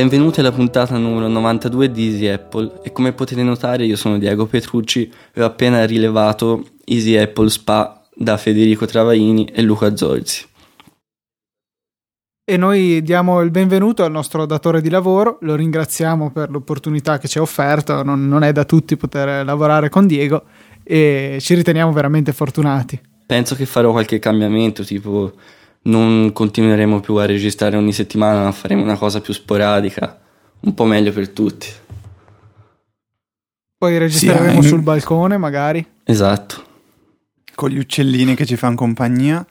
Benvenuti alla puntata numero 92 di Easy Apple e come potete notare io sono Diego Petrucci e ho appena rilevato Easy Apple Spa da Federico Travaini e Luca Zorzi. E noi diamo il benvenuto al nostro datore di lavoro, lo ringraziamo per l'opportunità che ci ha offerto, non, non è da tutti poter lavorare con Diego e ci riteniamo veramente fortunati. Penso che farò qualche cambiamento, tipo non continueremo più a registrare ogni settimana, ma faremo una cosa più sporadica, un po' meglio per tutti. Poi registreremo sì, sul balcone, magari. Esatto. Con gli uccellini che ci fanno compagnia.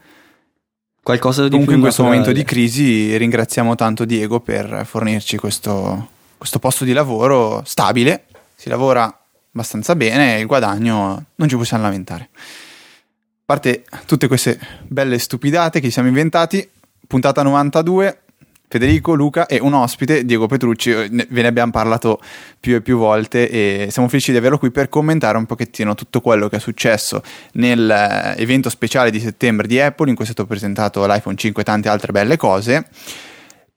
Qualcosa di Comunque più in questo naturale. momento di crisi ringraziamo tanto Diego per fornirci questo, questo posto di lavoro stabile. Si lavora abbastanza bene e il guadagno non ci possiamo lamentare. Parte tutte queste belle stupidate che ci siamo inventati, puntata 92, Federico, Luca e un ospite, Diego Petrucci, ve ne abbiamo parlato più e più volte e siamo felici di averlo qui per commentare un pochettino tutto quello che è successo nell'evento speciale di settembre di Apple in cui è stato presentato l'iPhone 5 e tante altre belle cose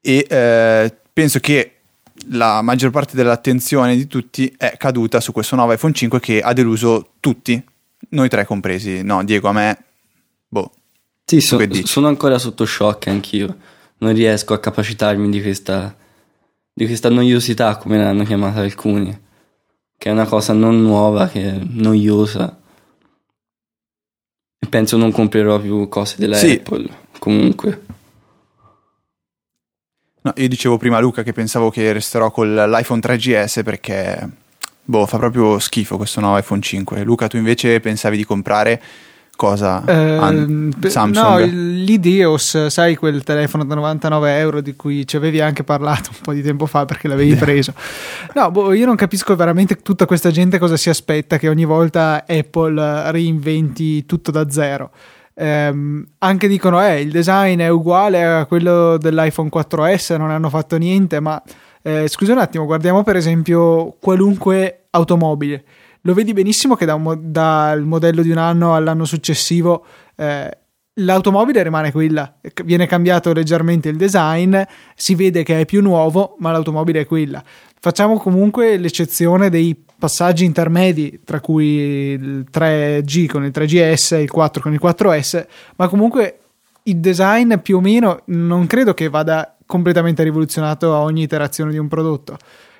e eh, penso che la maggior parte dell'attenzione di tutti è caduta su questo nuovo iPhone 5 che ha deluso tutti, noi tre compresi. No, Diego, a me, boh. Sì, so, sono ancora sotto shock anch'io. Non riesco a capacitarmi di questa, di questa noiosità, come l'hanno chiamata alcuni. Che è una cosa non nuova, che è noiosa. E penso non comprerò più cose della Sì. Apple. Comunque. No, io dicevo prima a Luca che pensavo che resterò con l'iPhone 3GS perché, boh, fa proprio schifo questo nuovo iPhone 5. Luca, tu invece pensavi di comprare cosa? Eh, Samsung? No, l'Ideos, sai quel telefono da 99 euro di cui ci avevi anche parlato un po' di tempo fa perché l'avevi preso. No, boh, io non capisco veramente tutta questa gente cosa si aspetta che ogni volta Apple reinventi tutto da zero. Ehm, anche dicono eh, il design è uguale a quello dell'iPhone 4S, non hanno fatto niente, ma eh, scusa un attimo, guardiamo per esempio qualunque automobile. Lo vedi benissimo che da mo- dal modello di un anno all'anno successivo eh, l'automobile rimane quella, viene cambiato leggermente il design, si vede che è più nuovo, ma l'automobile è quella. Facciamo comunque l'eccezione dei passaggi intermedi, tra cui il 3G con il 3GS e il 4 con il 4S, ma comunque il design più o meno non credo che vada completamente rivoluzionato a ogni iterazione di un prodotto.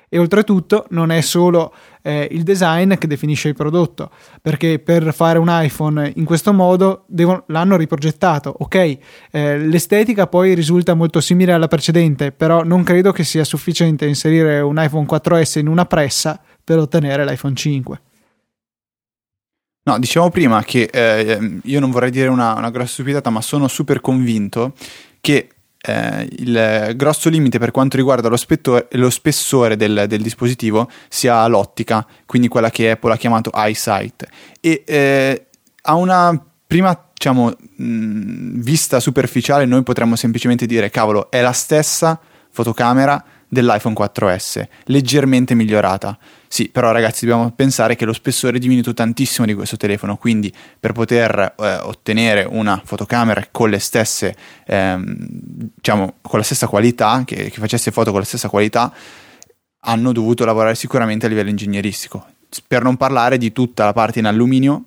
E oltretutto non è solo eh, il design che definisce il prodotto, perché per fare un iPhone in questo modo devono- l'hanno riprogettato. Ok, eh, l'estetica poi risulta molto simile alla precedente, però non credo che sia sufficiente inserire un iPhone 4S in una pressa per ottenere l'iPhone 5. No, diciamo prima che eh, io non vorrei dire una, una grossa stupidata, ma sono super convinto che eh, il grosso limite per quanto riguarda lo, spetto- lo spessore del, del dispositivo sia l'ottica, quindi quella che Apple ha chiamato eyesight. E eh, a una prima diciamo, mh, vista superficiale noi potremmo semplicemente dire, cavolo, è la stessa fotocamera dell'iPhone 4S, leggermente migliorata. Sì, però ragazzi dobbiamo pensare che lo spessore è diminuito tantissimo di questo telefono, quindi per poter eh, ottenere una fotocamera con le stesse, ehm, diciamo, con la stessa qualità, che, che facesse foto con la stessa qualità, hanno dovuto lavorare sicuramente a livello ingegneristico. Per non parlare di tutta la parte in alluminio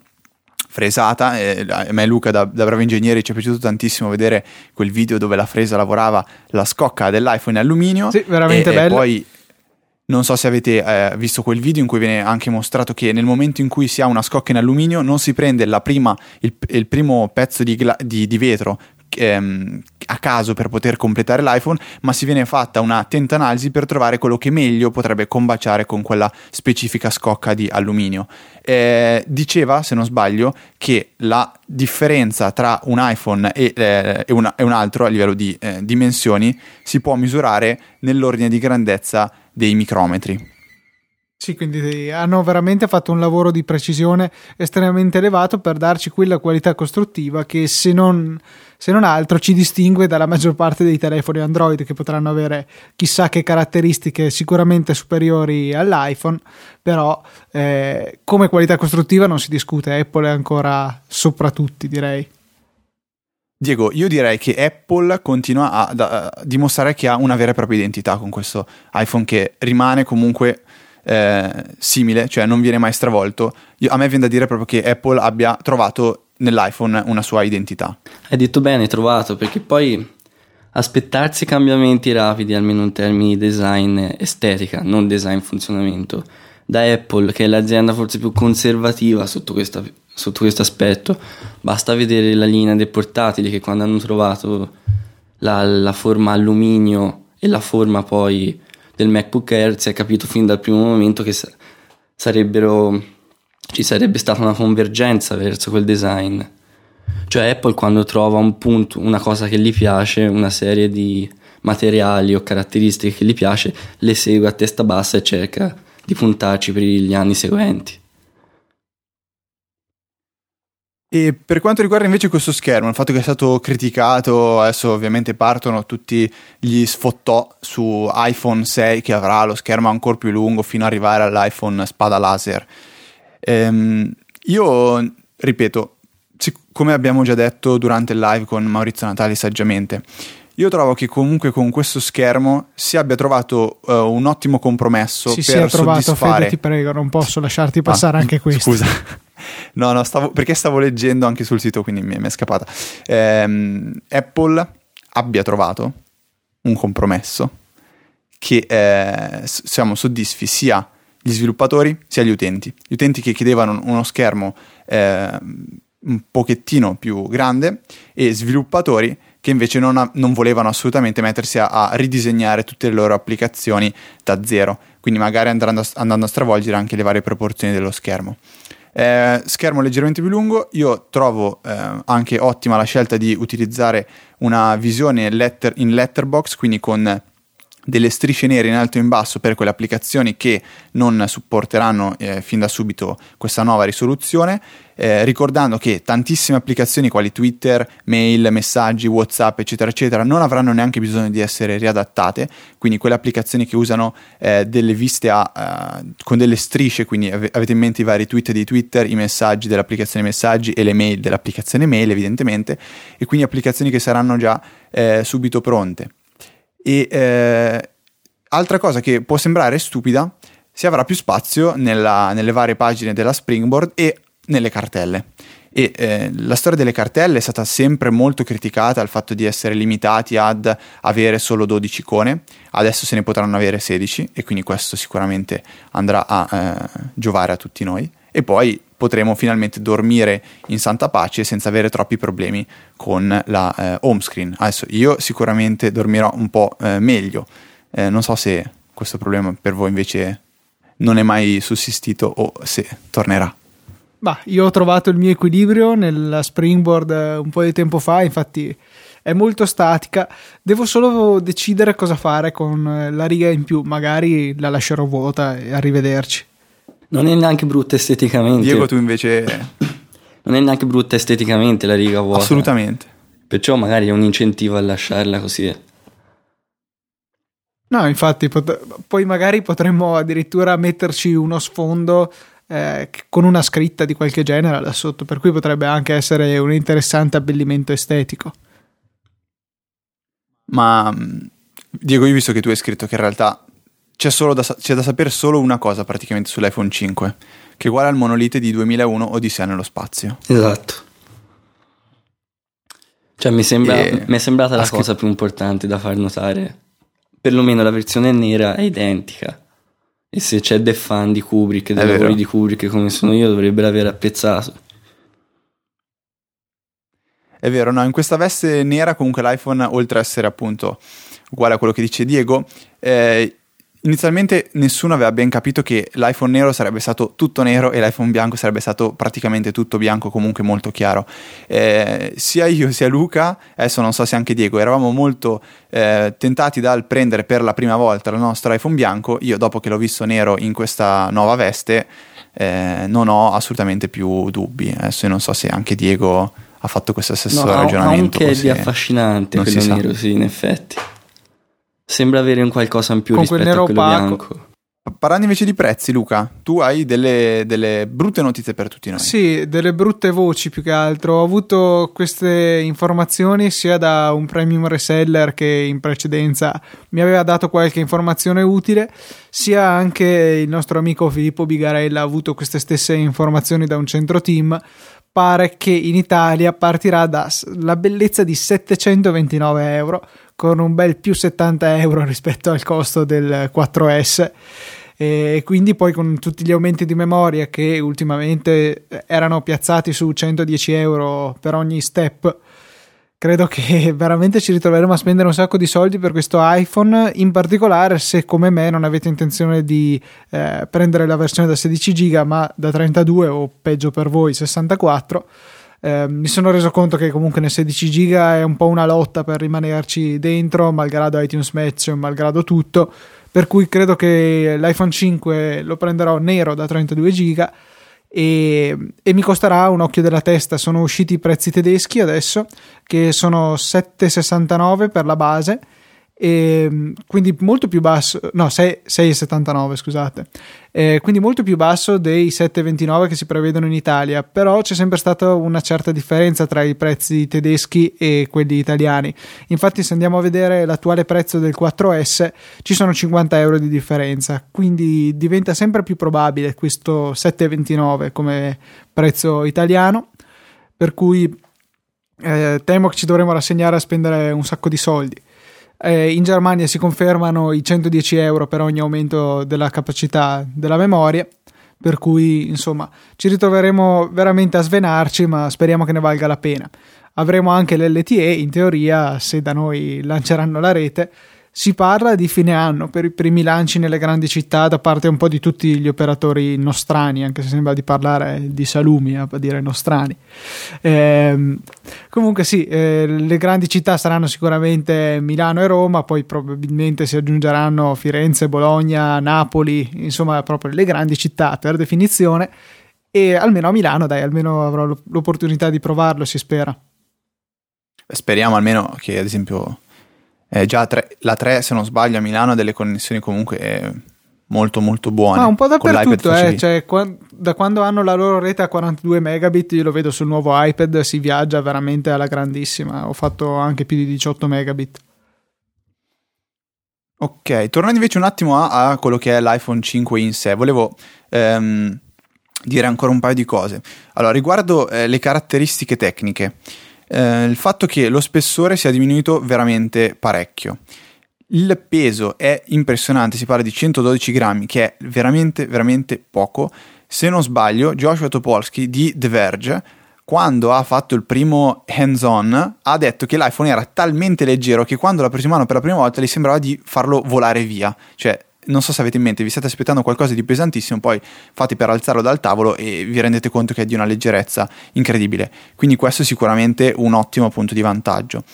fresata, eh, a me Luca da, da bravo ingegnere ci è piaciuto tantissimo vedere quel video dove la fresa lavorava la scocca dell'iPhone in alluminio Sì, veramente e, e bello. poi non so se avete eh, visto quel video in cui viene anche mostrato che nel momento in cui si ha una scocca in alluminio non si prende la prima, il, il primo pezzo di, gla- di- di vetro ehm, a caso per poter completare l'iPhone, ma si viene fatta un'attenta analisi per trovare quello che meglio potrebbe combaciare con quella specifica scocca di alluminio. Eh, diceva, se non sbaglio, che la differenza tra un iPhone e, eh, e una- e un altro a livello di eh, dimensioni si può misurare nell'ordine di grandezza dei micrometri. Sì, quindi hanno veramente fatto un lavoro di precisione estremamente elevato per darci quella qualità costruttiva che se non, se non altro ci distingue dalla maggior parte dei telefoni Android che potranno avere chissà che caratteristiche sicuramente superiori all'iPhone, però eh, come qualità costruttiva non si discute, Apple è ancora sopra tutti direi. Diego, io direi che Apple continua a, a, dimostrare che ha una vera e propria identità con questo iPhone che rimane comunque eh, simile, cioè non viene mai stravolto. Io, a me viene da dire proprio che Apple abbia trovato nell'iPhone una sua identità. Hai detto bene, trovato, perché poi aspettarsi cambiamenti rapidi, almeno in termini di design estetica, non design funzionamento, da Apple, che è l'azienda forse più conservativa sotto, questa, sotto questo aspetto, basta vedere la linea dei portatili che quando hanno trovato la, la forma alluminio e la forma poi del MacBook Air si è capito fin dal primo momento che ci sarebbe stata una convergenza verso quel design. Cioè Apple quando trova un punto, una cosa che gli piace, una serie di materiali o caratteristiche che gli piace, le segue a testa bassa e cerca di puntarci per gli anni seguenti. E per quanto riguarda invece questo schermo, il fatto che è stato criticato, adesso ovviamente partono tutti gli sfottò su iPhone 6 che avrà lo schermo ancora più lungo fino ad arrivare all'iPhone spada laser. Ehm, io ripeto, come abbiamo già detto durante il live con Maurizio Natali saggiamente, io trovo che comunque con questo schermo si abbia trovato uh, un ottimo compromesso sì, per si è trovato, soddisfare... Fede, ti prego, non posso lasciarti passare ah, anche questo. Scusa. No, no, stavo, perché stavo leggendo anche sul sito, quindi mi, mi è scappata. Ehm, Apple abbia trovato un compromesso che eh, siamo soddisfi sia gli sviluppatori sia gli utenti. Gli utenti che chiedevano uno schermo eh, un pochettino più grande e sviluppatori che invece non, non volevano assolutamente mettersi a, a, ridisegnare tutte le loro applicazioni da zero, quindi magari andando andando a stravolgere anche le varie proporzioni dello schermo. Eh, schermo leggermente più lungo, io trovo eh, anche ottima la scelta di utilizzare una visione letter, in letterbox, quindi con delle strisce nere in alto e in basso per quelle applicazioni che non supporteranno eh, fin da subito questa nuova risoluzione, eh, ricordando che tantissime applicazioni quali Twitter, mail, messaggi, Whatsapp, eccetera, eccetera, non avranno neanche bisogno di essere riadattate, quindi quelle applicazioni che usano eh, delle viste a, uh, con delle strisce, quindi ave- avete in mente i vari tweet di Twitter, i messaggi dell'applicazione messaggi e le mail dell'applicazione mail, evidentemente, e quindi applicazioni che saranno già eh, subito pronte. E eh, altra cosa che può sembrare stupida, si avrà più spazio nella, nelle varie pagine della Springboard e nelle cartelle. E eh, la storia delle cartelle è stata sempre molto criticata al fatto di essere limitati ad avere solo 12 icone, adesso se ne potranno avere 16 e quindi questo sicuramente andrà a eh, giovare a tutti noi. E poi potremo finalmente dormire in santa pace senza avere troppi problemi con la eh, home screen. Adesso io sicuramente dormirò un po' eh, meglio, eh, non so se questo problema per voi invece non è mai sussistito o se tornerà. Bah, io ho trovato il mio equilibrio nella Springboard eh, un po' di tempo fa, infatti è molto statica. Devo solo decidere cosa fare con eh, la riga in più, magari la lascerò vuota e arrivederci. Non è neanche brutta esteticamente. Diego, tu invece. Non è neanche brutta esteticamente la riga vuota. Assolutamente. Perciò magari è un incentivo a lasciarla così. No, infatti, pot- poi magari potremmo addirittura metterci uno sfondo eh, con una scritta di qualche genere là sotto, per cui potrebbe anche essere un interessante abbellimento estetico. Ma Diego, io visto che tu hai scritto che in realtà c'è, da, c'è, da, sapere solo una cosa praticamente sull'iPhone 5, che è uguale al monolite di 2001 Odissea nello spazio. Esatto. Cioè mi, sembra, e... mi è sembrata la scritto... cosa più importante da far notare. Perlomeno la versione nera è identica. E se c'è dei fan di Kubrick, dei lavori di Kubrick come sono io, dovrebbero aver apprezzato. È vero, no, in questa veste nera comunque l'iPhone, oltre a essere appunto uguale a quello che dice Diego, eh, Inizialmente nessuno aveva ben capito che l'iPhone nero sarebbe stato tutto nero e l'iPhone bianco sarebbe stato praticamente tutto bianco, comunque molto chiaro. Eh, sia io sia Luca, adesso non so se anche Diego, eravamo molto eh, tentati dal prendere per la prima volta il nostro iPhone bianco. Io, dopo che l'ho visto nero in questa nuova veste, eh, non ho assolutamente più dubbi. Adesso io non so se anche Diego ha fatto questo stesso no, ragionamento. Anche di affascinante quello nero, sì, in effetti. Sembra avere un qualcosa in più Con rispetto a quello opaco. bianco. Parlando invece di prezzi, Luca, tu hai delle, delle, brutte notizie per tutti noi. Sì, delle brutte voci più che altro. Ho avuto queste informazioni sia da un premium reseller che in precedenza mi aveva dato qualche informazione utile, sia anche il nostro amico Filippo Bigarella ha avuto queste stesse informazioni da un centro team. Pare che in Italia partirà dalla bellezza di 729 euro con un bel più 70 euro rispetto al costo del 4S e quindi poi con tutti gli aumenti di memoria che ultimamente erano piazzati su 110 euro per ogni step credo che veramente ci ritroveremo a spendere un sacco di soldi per questo iPhone in particolare se come me non avete intenzione di eh, prendere la versione da 16 giga ma da 32 o peggio per voi 64 eh, mi sono reso conto che comunque nel 16 giga è un po' una lotta per rimanerci dentro, malgrado iTunes Match, malgrado tutto. Per cui credo che l'iPhone 5 lo prenderò nero da 32 giga e, e, mi costerà un occhio della testa. Sono usciti i prezzi tedeschi adesso, che sono 7,69 per la base e ehm, quindi molto più basso, no 6,79 scusate, eh, quindi molto più basso dei 7,29 che si prevedono in Italia, però c'è sempre stata una certa differenza tra i prezzi tedeschi e quelli italiani. Infatti se andiamo a vedere l'attuale prezzo del 4S ci sono 50 euro di differenza, quindi diventa sempre più probabile questo 7,29 come prezzo italiano, per cui eh, temo che ci dovremo rassegnare a spendere un sacco di soldi. Eh, in Germania si confermano i 110 euro per ogni aumento della capacità della memoria, per cui insomma ci ritroveremo veramente a svenarci, ma speriamo che ne valga la pena. Avremo anche l'LTE, in teoria, se da noi lanceranno la rete, si parla di fine anno per i primi lanci nelle grandi città da parte un po' di tutti gli operatori nostrani, anche se sembra di parlare di salumi a dire nostrani. Eh, comunque sì, eh, le grandi città saranno sicuramente Milano e Roma, poi probabilmente si aggiungeranno Firenze, Bologna, Napoli, insomma proprio le grandi città per definizione e almeno a Milano dai, almeno avrò l'opportunità di provarlo, si spera. Speriamo almeno che ad esempio eh, già tre, la 3, se non sbaglio, a Milano ha delle connessioni comunque eh, molto molto buone. Ah, un po' dappertutto, eh, cioè, qua, da quando hanno la loro rete a 42 megabit, io lo vedo sul nuovo iPad, si viaggia veramente alla grandissima. Ho fatto anche più di 18 megabit. Ok, tornando invece un attimo a, a, quello che è l'iPhone 5 in sé, volevo ehm, dire ancora un paio di cose. Allora, riguardo eh, le caratteristiche tecniche eh, il fatto che lo spessore sia diminuito veramente parecchio. Il peso è impressionante, si parla di 112 grammi, che è veramente, veramente poco. Se non sbaglio, Joshua Topolsky di The Verge, quando ha fatto il primo hands-on, ha detto che l'iPhone era talmente leggero che quando l'ha preso in mano per la prima volta gli sembrava di farlo volare via. Cioè, non so se avete in mente, vi state aspettando qualcosa di pesantissimo, poi fate per alzarlo dal tavolo e vi rendete conto che è di una leggerezza incredibile. Quindi questo è sicuramente un ottimo punto di vantaggio.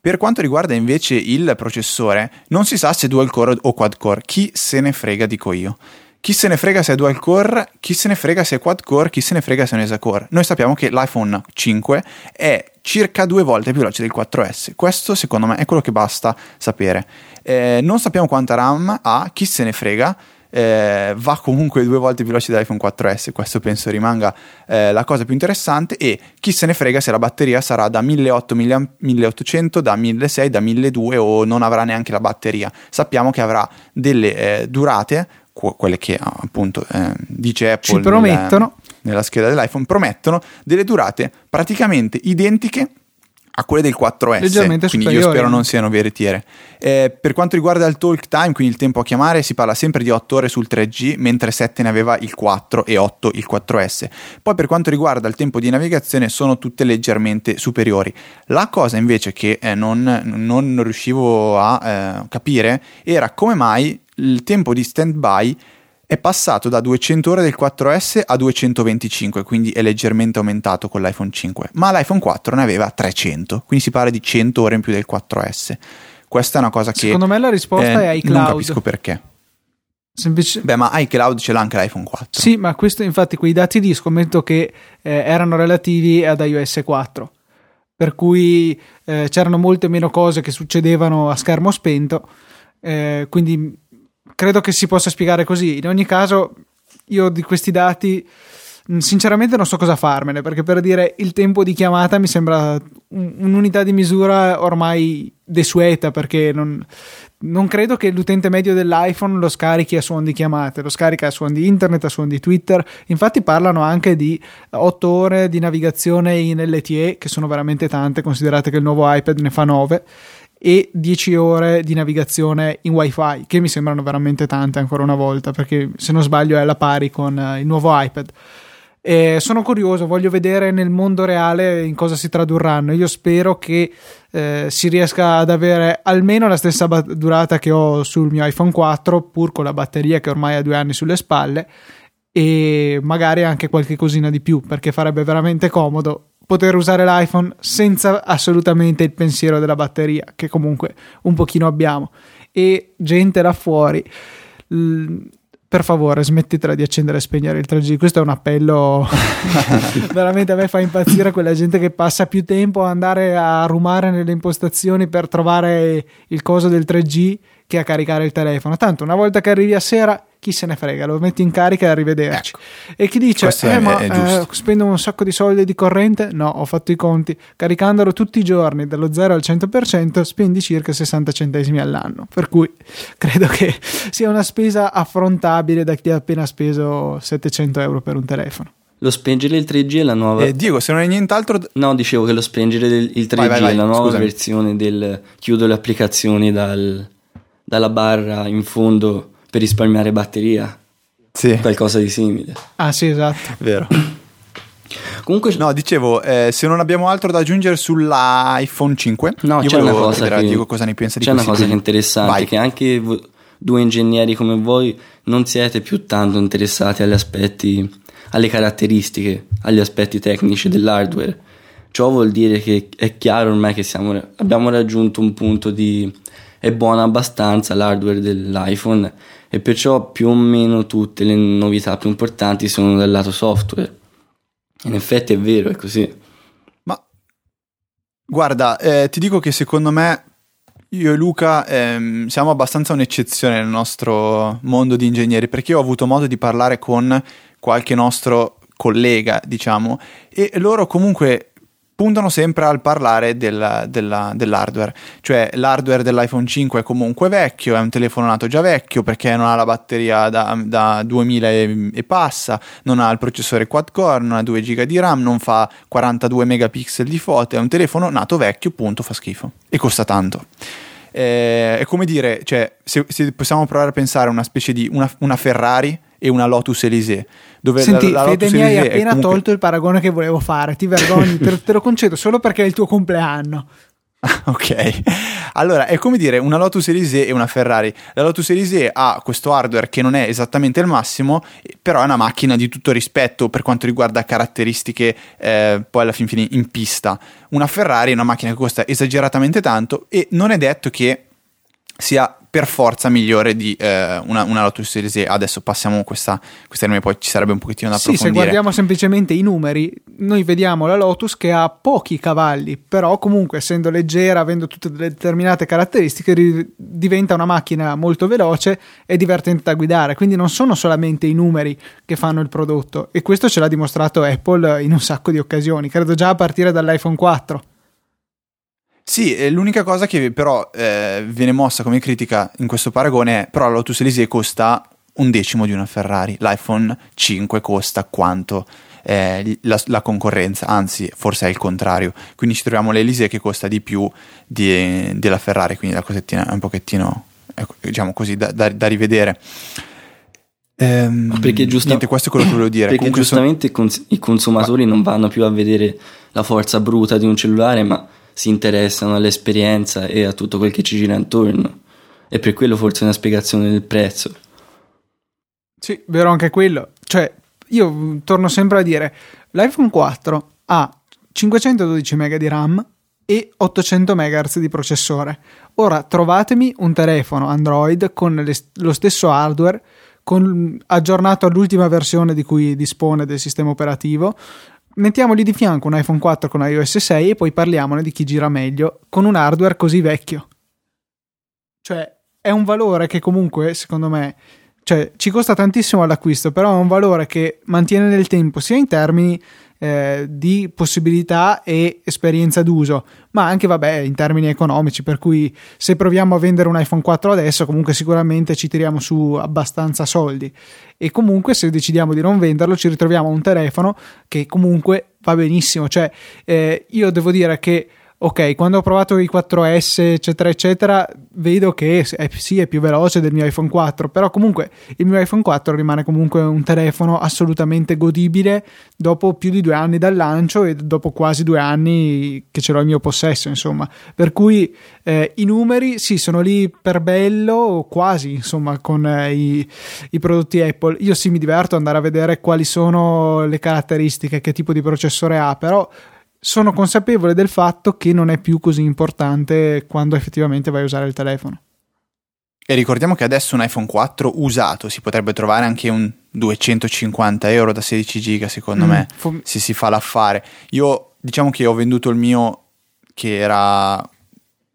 Per quanto riguarda invece il processore, non si sa se dual core o quad core, chi se ne frega dico io. Chi se ne frega se è dual core, chi se ne frega se è quad core, chi se ne frega se è un ESA core. Noi sappiamo che l'iPhone 5 è circa due volte più veloce del 4S. Questo secondo me è quello che basta sapere. Eh, non sappiamo quanta RAM ha, chi se ne frega. Eh, va comunque due volte più veloce dell'iPhone 4S, questo penso rimanga eh, la cosa più interessante e chi se ne frega se la batteria sarà da 1800, 1800 da 1600, da 1200 o non avrà neanche la batteria. Sappiamo che avrà delle eh, durate quelle che appunto eh, dice Apple ci promettono. nella, nella scheda dell'iPhone promettono delle durate praticamente identiche a quelle del 4S leggermente quindi superiori. io spero non siano veritiere. Eh, per quanto riguarda il talk time quindi il tempo a chiamare si parla sempre di 8 ore sul 3G mentre 7 ne aveva il 4 e 8 il 4S poi per quanto riguarda il tempo di navigazione sono tutte leggermente superiori. La cosa invece che eh, non, non, riuscivo a eh, capire era come mai il tempo di stand-by è passato da 200 ore del 4S a 225, quindi è leggermente aumentato con l'iPhone 5, ma l'iPhone 4 ne aveva 300, quindi si parla di 100 ore in più del 4S. Questa è una cosa che... Secondo me la risposta eh, è iCloud. Non capisco perché. Semplice... Beh, ma iCloud ce l'ha anche l'iPhone 4. Sì, ma questo infatti quei dati lì scommetto che eh, erano relativi ad iOS 4, per cui eh, c'erano molte meno cose che succedevano a schermo spento, eh, quindi credo che si possa spiegare così. In ogni caso, io di questi dati mm, sinceramente non so cosa farmene perché per dire il tempo di chiamata mi sembra un'unità di misura ormai desueta perché non, non credo che l'utente medio dell'iPhone lo scarichi a suon di chiamate, lo scarica a suon di internet, a suon di Twitter. Infatti parlano anche di 8 ore di navigazione in LTE, che sono veramente tante, considerate che il nuovo iPad ne fa 9 e 10 ore di navigazione in wifi che mi sembrano veramente tante ancora una volta perché se non sbaglio è alla pari con uh, il nuovo iPad e sono curioso, voglio vedere nel mondo reale in cosa si tradurranno. Io spero che eh, si riesca ad avere almeno la stessa durata che ho sul mio iPhone 4, pur con la batteria che ormai ha due anni sulle spalle, e magari anche qualche cosina di più, perché farebbe veramente comodo poter usare l'iPhone senza assolutamente il pensiero della batteria, che comunque un pochino abbiamo. E gente là fuori. Per favore smettetela di accendere e spegnere il 3G. Questo è un appello. Veramente a me fa impazzire quella gente che passa più tempo a andare a rumare nelle impostazioni per trovare il coso del 3G che a caricare il telefono. Tanto una volta che arrivi a sera chi se ne frega, lo metti in carica e arrivederci. Ecco. E chi dice, eh, ma eh, spendo un sacco di soldi di corrente? No, ho fatto i conti, caricandolo tutti i giorni dallo 0 al 100% spendi circa 60 centesimi all'anno, per cui credo che sia una spesa affrontabile da chi ha appena speso 700 euro per un telefono. Lo spengere il 3G è la nuova. Eh, Diego, se non hai nient'altro. No, dicevo che lo spengere del il 3G vai, vai, vai. è la nuova Scusami. versione del chiudo le applicazioni dal, dalla barra in fondo per risparmiare batteria. Sì. Qualcosa di simile. Ah, sì, esatto. Vero. Comunque, no, dicevo, eh, se non abbiamo altro da aggiungere sull'iPhone 5, no, io c'è una cosa che, Diego cosa ne pensa di C'è una cosa che è interessante, Vai. che anche due ingegneri come voi non siete più tanto interessati agli aspetti, alle caratteristiche, agli aspetti tecnici dell'hardware. Ciò vuol dire che è chiaro ormai che siamo, abbiamo raggiunto un punto di è buona abbastanza l'hardware dell'iPhone e perciò più o meno tutte le novità più importanti sono dal lato software. In effetti è vero, è così. Ma guarda, eh, ti dico che secondo me io e Luca ehm, siamo abbastanza un'eccezione nel nostro mondo di ingegneri perché io ho avuto modo di parlare con qualche nostro collega, diciamo, e loro comunque puntano sempre al parlare della, della, dell'hardware, cioè l'hardware dell'iPhone 5 è comunque vecchio, è un telefono nato già vecchio perché non ha la batteria da, da 2000 e, e, passa, non ha il processore quad core, non ha 2 GB di RAM, non fa 42 megapixel di foto, è un telefono nato vecchio, punto, fa schifo e costa tanto. Eh, è come dire, cioè, se, se, possiamo provare a pensare a una specie di una, una Ferrari e una Lotus Elise. Dove Senti, la, la Fede, mi hai appena comunque... tolto il paragone che volevo fare, ti vergogni, te, te lo concedo solo perché è il tuo compleanno. ok, allora è come dire una Lotus Elise e una Ferrari. La Lotus Elise ha questo hardware che non è esattamente il massimo, però è una macchina di tutto rispetto per quanto riguarda caratteristiche, eh, poi alla fin fine in pista. Una Ferrari è una macchina che costa esageratamente tanto e non è detto che sia per forza migliore di eh, una, una, Lotus Series E. Adesso passiamo questa, questa nome, poi ci sarebbe un pochettino da approfondire. Sì, se guardiamo semplicemente i numeri, noi vediamo la Lotus che ha pochi cavalli, però comunque essendo leggera, avendo tutte delle determinate caratteristiche, ri- diventa una macchina molto veloce e divertente da guidare. Quindi non sono solamente i numeri che fanno il prodotto e questo ce l'ha dimostrato Apple in un sacco di occasioni, credo già a partire dall'iPhone 4. Sì, l'unica cosa che però eh, viene mossa come critica in questo paragone è però la Lotus Elise costa un decimo di una Ferrari, l'iPhone 5 costa quanto eh, la, la, concorrenza, anzi forse è il contrario, quindi ci troviamo l'Elise che costa di più di, della Ferrari, quindi la cosettina è un pochettino, ecco, diciamo così, da, da, da rivedere. Ehm, perché giusta- niente, questo è quello che volevo dire. Perché Comunque giustamente so- cons- i consumatori non vanno più a vedere la forza bruta di un cellulare, ma si interessano all'esperienza e a tutto quel che ci gira intorno. E per quello forse una spiegazione del prezzo. Sì, vero anche quello. Cioè, io torno sempre a dire, l'iPhone 4 ha 512 MB di RAM e 800 MHz di processore. Ora trovatemi un telefono Android con lo stesso hardware, con, aggiornato all'ultima versione di cui dispone del sistema operativo, mettiamogli di fianco un iPhone 4 con iOS 6 e poi parliamone di chi gira meglio con un hardware così vecchio. Cioè, è un valore che comunque, secondo me, cioè ci costa tantissimo all'acquisto, però è un valore che mantiene nel tempo sia in termini eh, di possibilità e esperienza d'uso, ma anche vabbè in termini economici, per cui se proviamo a vendere un iPhone 4 adesso comunque sicuramente ci tiriamo su abbastanza soldi. E comunque se decidiamo di non venderlo ci ritroviamo un telefono che comunque va benissimo, cioè eh, io devo dire che ok, quando ho provato i 4S, eccetera, eccetera, vedo che è, sì, è più veloce del mio iPhone 4, però comunque il mio iPhone 4 rimane comunque un telefono assolutamente godibile dopo più di due anni dal lancio e dopo quasi due anni che ce l'ho in mio possesso, insomma. Per cui eh, i numeri sì, sono lì per bello, quasi, insomma, con eh, i, i prodotti Apple. Io sì mi diverto ad andare a vedere quali sono le caratteristiche, che tipo di processore ha, però sono consapevole del fatto che non è più così importante quando effettivamente vai a usare il telefono. E ricordiamo che adesso un iPhone 4 usato si potrebbe trovare anche un 250 euro da 16 giga, secondo mm, me, fu- se si fa l'affare. Io diciamo che ho venduto il mio che era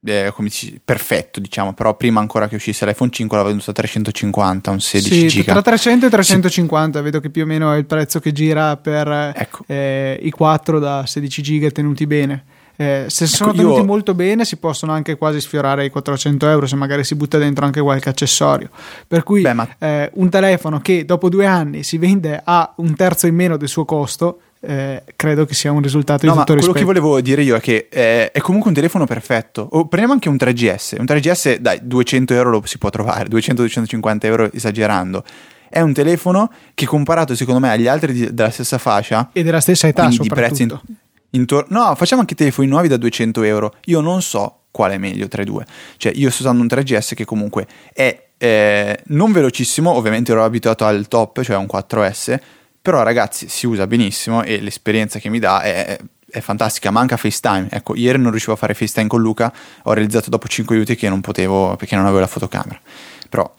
eh, dici, perfetto, diciamo, però prima ancora che uscisse l'iPhone 5 l'ho venduto a 350, un 16 sì, giga. Tra 300 e 350, sì. vedo che più o meno è il prezzo che gira per ecco. eh, i 4 da 16 giga tenuti bene. Eh, se ecco, sono tenuti io... molto bene si possono anche quasi sfiorare i 400 euro se magari si butta dentro anche qualche accessorio per cui Beh, ma... eh, un telefono che dopo due anni si vende a un terzo in meno del suo costo eh, credo che sia un risultato no, di tutto ma quello che volevo dire io è che eh, è comunque un telefono perfetto. O prendiamo anche un 3GS. Un 3GS, dai, 200 euro lo si può trovare, 200-250 euro esagerando. È un telefono che comparato secondo me agli altri di, della stessa fascia e della stessa età di prezzi in, intorno. No, facciamo anche telefoni nuovi da 200 euro. Io non so quale è meglio tra i due. Cioè, io sto usando un 3GS che comunque è eh, non velocissimo, ovviamente ero abituato al top, cioè un 4S, però ragazzi si usa benissimo e l'esperienza che mi dà è, è fantastica, manca FaceTime. Ecco, ieri non riuscivo a fare FaceTime con Luca, ho realizzato dopo 5 minuti che non potevo perché non avevo la fotocamera. Però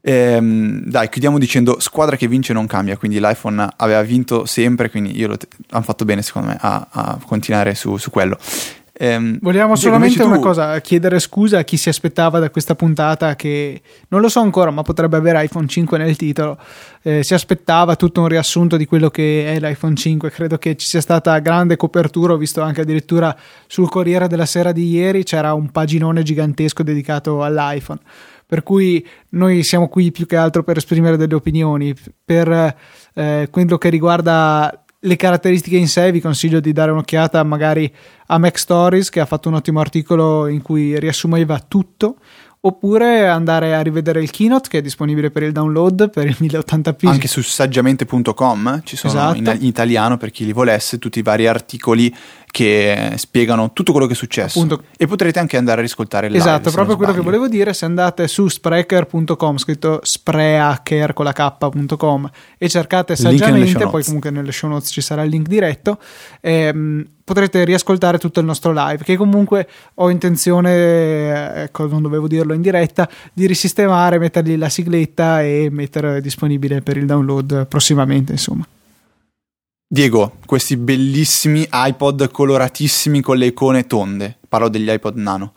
ehm, dai, chiudiamo dicendo squadra che vince non cambia, quindi l'iPhone aveva vinto sempre, quindi io te- hanno fatto bene secondo me a, a continuare su, su quello. Ehm, Vogliamo solamente una cosa, chiedere scusa a chi si aspettava da questa puntata che non lo so ancora, ma potrebbe avere iPhone 5 nel titolo. Eh, si aspettava tutto un riassunto di quello che è l'iPhone 5. Credo che ci sia stata grande copertura. Ho visto anche addirittura sul Corriere della Sera di ieri c'era un paginone gigantesco dedicato all'iPhone. Per cui noi siamo qui più che altro per esprimere delle opinioni. Per eh, quello che riguarda le caratteristiche in sé vi consiglio di dare un'occhiata magari a Mac Stories che ha fatto un ottimo articolo in cui riassumeva tutto oppure andare a rivedere il keynote che è disponibile per il download per il 1080p anche su saggiamente.com ci sono esatto. in, in, italiano per chi li volesse tutti i vari articoli che spiegano tutto quello che è successo. Appunto. e potrete anche andare a riscoltare esatto live, proprio quello che volevo dire se andate su spreaker.com scritto spreaker con la k.com e cercate saggiamente poi comunque nelle show notes ci sarà il link diretto ehm, potrete riascoltare tutto il nostro live che comunque ho intenzione ecco non dovevo dirlo in diretta di risistemare mettergli la sigletta e mettere disponibile per il download prossimamente insomma Diego, questi bellissimi iPod coloratissimi con le icone tonde. Parlo degli iPod Nano.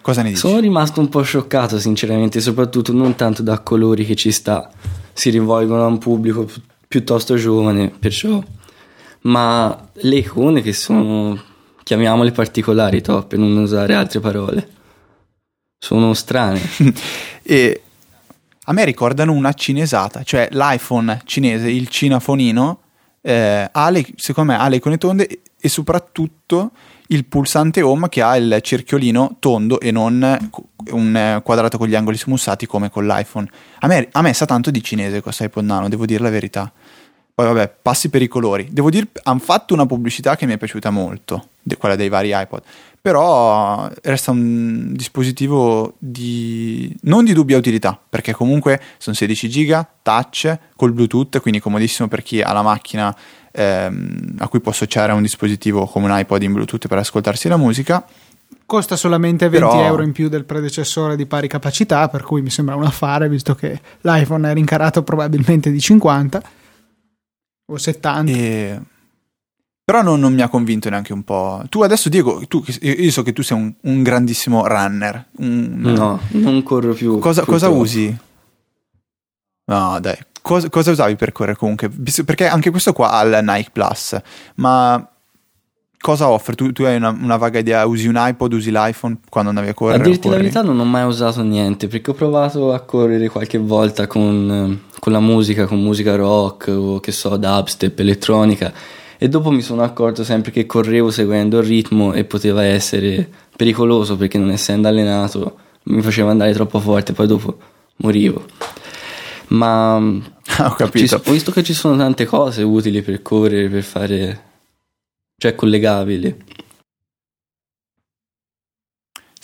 Cosa ne dici? Sono rimasto un po' scioccato, sinceramente, soprattutto non tanto da colori che ci sta. Si rivolgono a un pubblico pi- piuttosto giovane, perciò. Ma le icone che sono, chiamiamole particolari, top, per non usare altre parole, sono strane. e a me ricordano una cinesata, cioè l'iPhone cinese, il cinafonino eh, ha le, secondo me ha le icone tonde e soprattutto il pulsante home che ha il cerchiolino tondo e non un quadrato con gli angoli smussati come con l'iPhone. A me, a me sa tanto di cinese questo iPod Nano, devo dire la verità. Poi vabbè, passi per i colori. Devo dire, hanno fatto una pubblicità che mi è piaciuta molto, quella dei vari iPod. Però resta un dispositivo di... non di dubbia utilità, perché comunque sono 16 giga, touch, col Bluetooth, quindi comodissimo per chi ha la macchina ehm, a cui può associare un dispositivo come un iPod in Bluetooth per ascoltarsi la musica. Costa solamente 20 Però... euro in più del predecessore di pari capacità, per cui mi sembra un affare, visto che l'iPhone è rincarato probabilmente di 50 o 70. E Però non, non, mi ha convinto neanche un po'. Tu adesso, Diego, tu, io so che tu sei un, un grandissimo runner. Un, no, non corro più. Cosa, cosa usi? No, dai. Cosa, cosa, usavi per correre comunque? Perché anche questo qua ha il Nike Plus. Ma cosa offre? Tu, tu hai una, una, vaga idea? Usi un iPod, usi l'iPhone quando andavi a correre? A dirti la verità non ho mai usato niente perché ho provato a correre qualche volta con, con la musica, con musica rock o che so, dubstep, elettronica e dopo mi sono accorto sempre che correvo seguendo il ritmo e poteva essere pericoloso perché non essendo allenato mi faceva andare troppo forte poi dopo morivo. Ma ho capito. ci, ho visto che ci sono tante cose utili per correre per fare cioè collegabili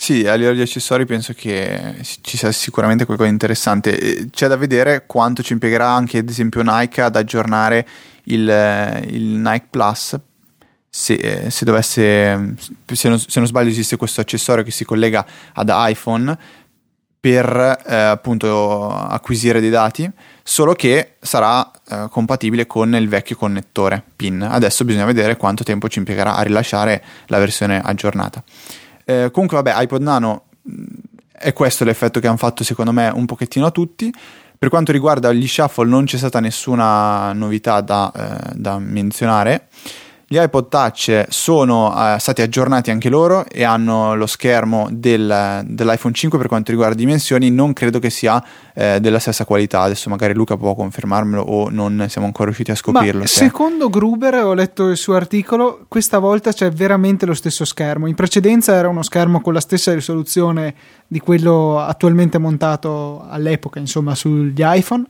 sì, a livello di accessori penso che ci sia sicuramente qualcosa di interessante. C'è da vedere quanto ci impiegherà anche ad esempio Nike ad aggiornare il, il Nike Plus. Se, se, dovesse se non, se non, sbaglio esiste questo accessorio che si collega ad iPhone per eh, appunto acquisire dei dati solo che sarà eh, compatibile con il vecchio connettore PIN. Adesso bisogna vedere quanto tempo ci impiegherà a rilasciare la versione aggiornata eh, comunque vabbè iPod Nano è questo l'effetto che hanno fatto secondo me un pochettino a tutti per quanto riguarda gli shuffle non c'è stata nessuna novità da, eh, da menzionare. Gli iPod Touch sono eh, stati aggiornati anche loro e hanno lo schermo del, dell'iPhone 5 per quanto riguarda dimensioni, non credo che sia eh, della stessa qualità. Adesso magari Luca può confermarmelo o non siamo ancora riusciti a scoprirlo. Ma secondo Gruber, ho letto il suo articolo, questa volta c'è veramente lo stesso schermo. In precedenza era uno schermo con la stessa risoluzione di quello attualmente montato all'epoca, insomma, sugli iPhone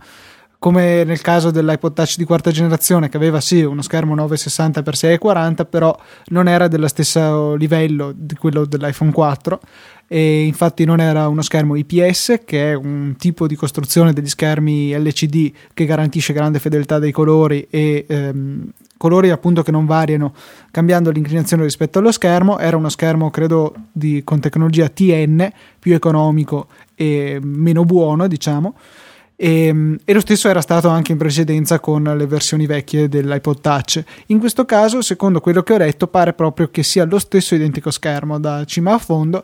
come nel caso dell'iPod Touch di quarta generazione che aveva sì uno schermo 960x640 però non era dello stesso livello di quello dell'iPhone 4 e infatti non era uno schermo IPS che è un tipo di costruzione degli schermi LCD che garantisce grande fedeltà dei colori e ehm, colori appunto che non variano cambiando l'inclinazione rispetto allo schermo. Era uno schermo credo di, con tecnologia TN più economico e meno buono diciamo e, ehm, e, lo stesso era stato anche in precedenza con le versioni vecchie dell'iPod Touch. In questo caso, secondo quello che ho letto, pare proprio che sia lo stesso identico schermo da cima a fondo.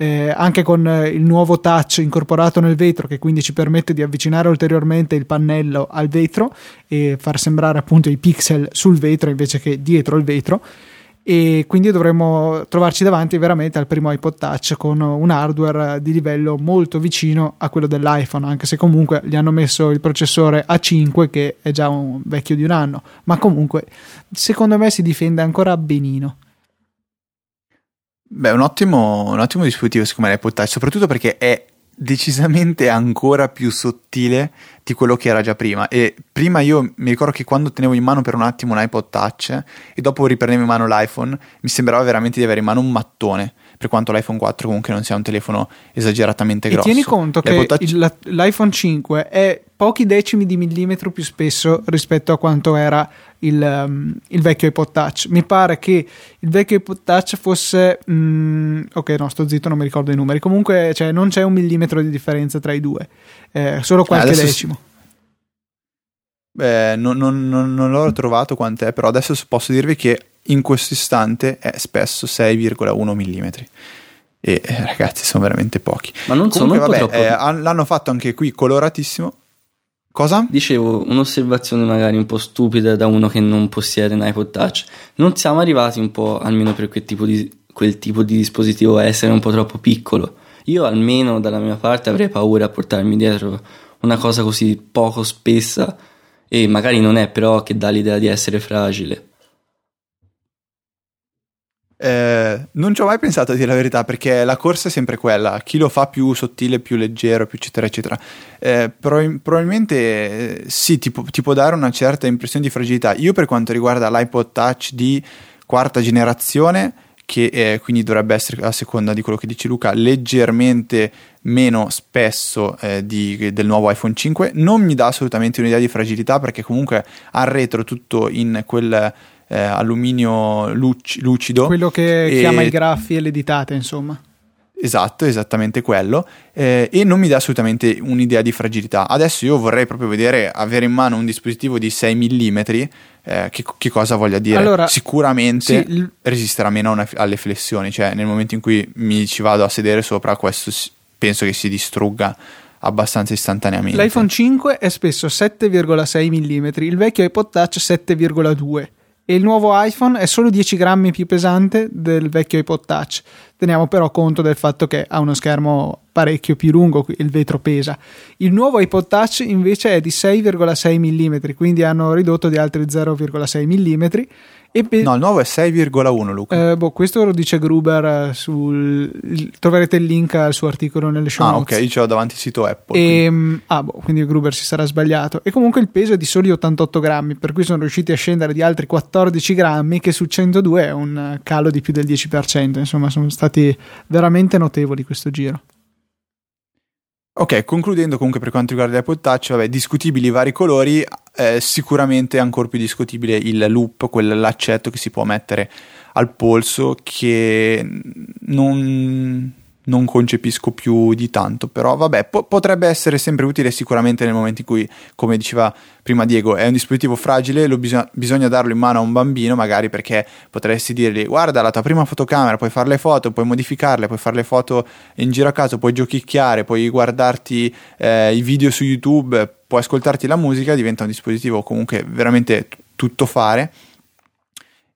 Eh, anche con il nuovo touch incorporato nel vetro che quindi ci permette di avvicinare ulteriormente il pannello al vetro e far sembrare appunto i pixel sul vetro invece che dietro il vetro e quindi dovremmo trovarci davanti veramente al primo iPod Touch con un hardware di livello molto vicino a quello dell'iPhone, anche se comunque gli hanno messo il processore A5 che è già un vecchio di un anno, ma comunque secondo me si difende ancora benino. Beh, un ottimo, un ottimo dispositivo secondo me l'iPod Touch, soprattutto perché è decisamente ancora più sottile di quello che era già prima. E prima io mi ricordo che quando tenevo in mano per un attimo un iPod Touch e dopo riprendevo in mano l'iPhone, mi sembrava veramente di avere in mano un mattone per quanto l'iPhone 4 comunque non sia un telefono esageratamente grosso. E tieni conto che touch... il, l'iPhone 5 è pochi decimi di millimetro più spesso rispetto a quanto era il, um, il vecchio iPod Touch. Mi pare che il vecchio iPod Touch fosse... Mm, ok, no, sto zitto, non mi ricordo i numeri. Comunque cioè, non c'è un millimetro di differenza tra i due, eh, solo qualche Adesso decimo. Beh, non, non, non, non, l'ho trovato quant'è, però adesso posso dirvi che in questo istante è spesso 6,1 mm. E eh, ragazzi, sono veramente pochi. Ma non Comunque, sono vabbè, eh, l'hanno fatto anche qui coloratissimo. Cosa? Dicevo, un'osservazione magari un po' stupida da uno che non possiede un iPod Touch. Non siamo arrivati un po', almeno per quel tipo di, quel tipo di dispositivo, a essere un po' troppo piccolo. Io almeno dalla mia parte avrei paura a portarmi dietro una cosa così poco spessa e magari non è però che dà l'idea di essere fragile. Eh, non ci ho mai pensato a dire la verità perché la corsa è sempre quella, chi lo fa più sottile, più leggero, più eccetera eccetera. Eh, prob- probabilmente eh, sì, ti, ti, può dare una certa impressione di fragilità. Io per quanto riguarda l'iPod Touch di quarta generazione, che eh, quindi dovrebbe essere a seconda di quello che dice Luca, leggermente meno spesso eh, di, del nuovo iPhone 5, non mi dà assolutamente un'idea di fragilità perché comunque al retro tutto in quel eh, alluminio luc- lucido. Quello che e... chiama i graffi e le ditate, insomma. Esatto, esattamente quello. Eh, e non mi dà assolutamente un'idea di fragilità. Adesso io vorrei proprio vedere, avere in mano un dispositivo di 6 mm eh, che, che, cosa voglia dire. Allora, Sicuramente sì, il... resisterà meno una, alle flessioni, cioè nel momento in cui mi ci vado a sedere sopra, questo penso che si distrugga abbastanza istantaneamente. L'iPhone 5 è spesso 7,6 mm, il vecchio iPod Touch 7,2 e il nuovo iPhone è solo 10 grammi più pesante del vecchio iPod Touch. Teniamo però conto del fatto che ha uno schermo parecchio più lungo, il vetro pesa. Il nuovo iPod Touch invece è di 6,6 mm, quindi hanno ridotto di altri 0,6 mm Pe- no, il nuovo è 6,1 Luca. Eh, boh, questo lo dice Gruber eh, sul... troverete il link al suo articolo nelle show ah, notes. ok, io ce l'ho davanti al sito Apple. E, quindi. Ah, boh, quindi Gruber si sarà sbagliato. E comunque il peso è di soli 88 grammi, per cui sono riusciti a scendere di altri 14 grammi, che su 102 è un calo di più del 10%. Insomma, sono stati veramente notevoli questo giro. Ok, concludendo comunque per quanto riguarda l'iPod Touch, vabbè, discutibili i vari colori, eh, sicuramente ancora più discutibile il loop, quell'accetto che si può mettere al polso che non, non concepisco più di tanto, però vabbè, po- potrebbe essere sempre utile sicuramente nel momento in cui, come diceva prima Diego, è un dispositivo fragile, lo bisog- bisogna darlo in mano a un bambino, magari perché potresti dirgli guarda la tua prima fotocamera, puoi fare le foto, puoi modificarle, puoi fare le foto in giro a caso, puoi giochicchiare, puoi guardarti eh, i video su YouTube, puoi ascoltarti la musica, diventa un dispositivo comunque veramente tutto fare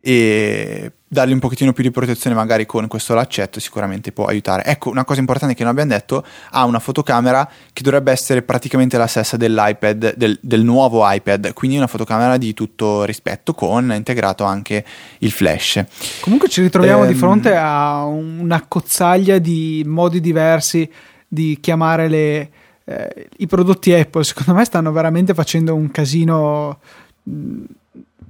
e dargli un pochettino più di protezione magari con questo laccetto sicuramente può aiutare. Ecco, una cosa importante che non abbiamo detto, ha una fotocamera che dovrebbe essere praticamente la stessa dell'iPad, del, del nuovo iPad, quindi una fotocamera di tutto rispetto con integrato anche il flash. Comunque ci ritroviamo ehm... di fronte a una cozzaglia di modi diversi di chiamare le, eh, i prodotti Apple. Secondo me stanno veramente facendo un casino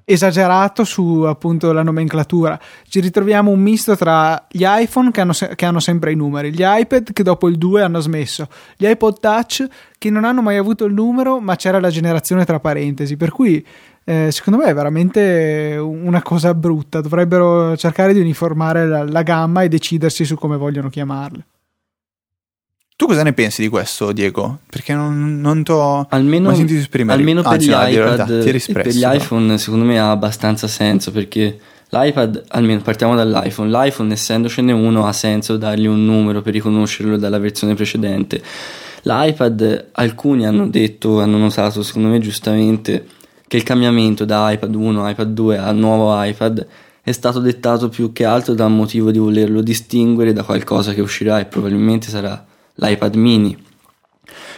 esagerato su appunto la nomenclatura. Ci ritroviamo un misto tra gli iPhone che hanno, se- che hanno, sempre i numeri, gli iPad che dopo il 2 hanno smesso, gli iPod Touch che non hanno mai avuto il numero, ma c'era la generazione tra parentesi. Per cui eh, secondo me è veramente una cosa brutta. Dovrebbero cercare di uniformare la, la gamma e decidersi su come vogliono chiamarle. Tu cosa ne pensi di questo, Diego? Perché non, non ti ho almeno, sentito esprimere. Almeno per, Anzi, gli iPad, realtà, per gli iPhone, secondo me ha abbastanza senso perché l'iPad, almeno partiamo dall'iPhone, l'iPhone essendocene uno ha senso dargli un numero per riconoscerlo dalla versione precedente. L'iPad, alcuni hanno detto, hanno notato secondo me giustamente, che il cambiamento da iPad 1 a iPad 2 al nuovo iPad è stato dettato più che altro da un motivo di volerlo distinguere da qualcosa che uscirà e probabilmente sarà l'iPad mini.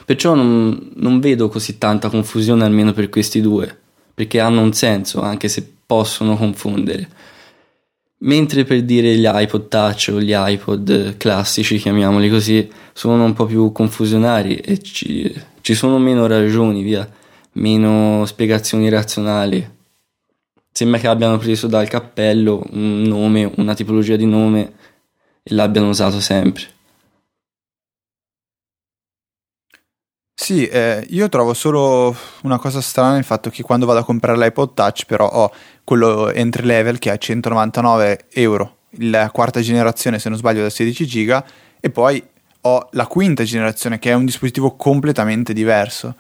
Perciò non, non vedo così tanta confusione almeno per questi due, perché hanno un senso anche se possono confondere. Mentre per dire gli iPod Touch o gli iPod classici, chiamiamoli così, sono un po' più confusionari e ci, ci sono meno ragioni, via, meno spiegazioni razionali. Sembra che abbiano preso dal cappello un nome, una tipologia di nome e l'abbiano usato sempre. Sì, eh, io trovo solo una cosa strana il fatto che quando vado a comprare l'iPod Touch però ho quello entry level che è a 199 euro, la quarta generazione se non sbaglio da 16 giga e poi ho la quinta generazione che è un dispositivo completamente diverso.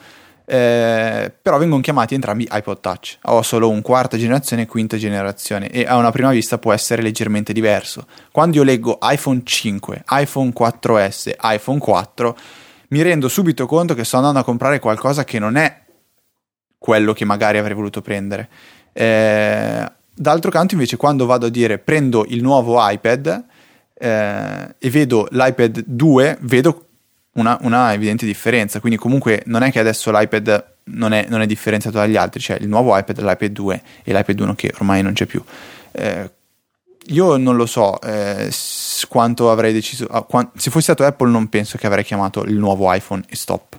Eh, però vengono chiamati entrambi iPod Touch. Ho solo un quarta generazione e quinta generazione e a una prima vista può essere leggermente diverso. Quando io leggo iPhone 5, iPhone 4S, iPhone 4 mi rendo subito conto che sto andando a comprare qualcosa che non è quello che magari avrei voluto prendere. Eh, d'altro canto, invece, quando vado a dire prendo il nuovo iPad eh, e vedo l'iPad 2, vedo una, una, evidente differenza. Quindi, comunque, non è che adesso l'iPad non è, non è, differenziato dagli altri, cioè il nuovo iPad l'iPad 2 e l'iPad 1 che ormai non c'è più. Eh, io non lo so eh, quanto avrei deciso. Ah, quant- se fossi stato Apple, non penso che avrei chiamato il nuovo iPhone e stop.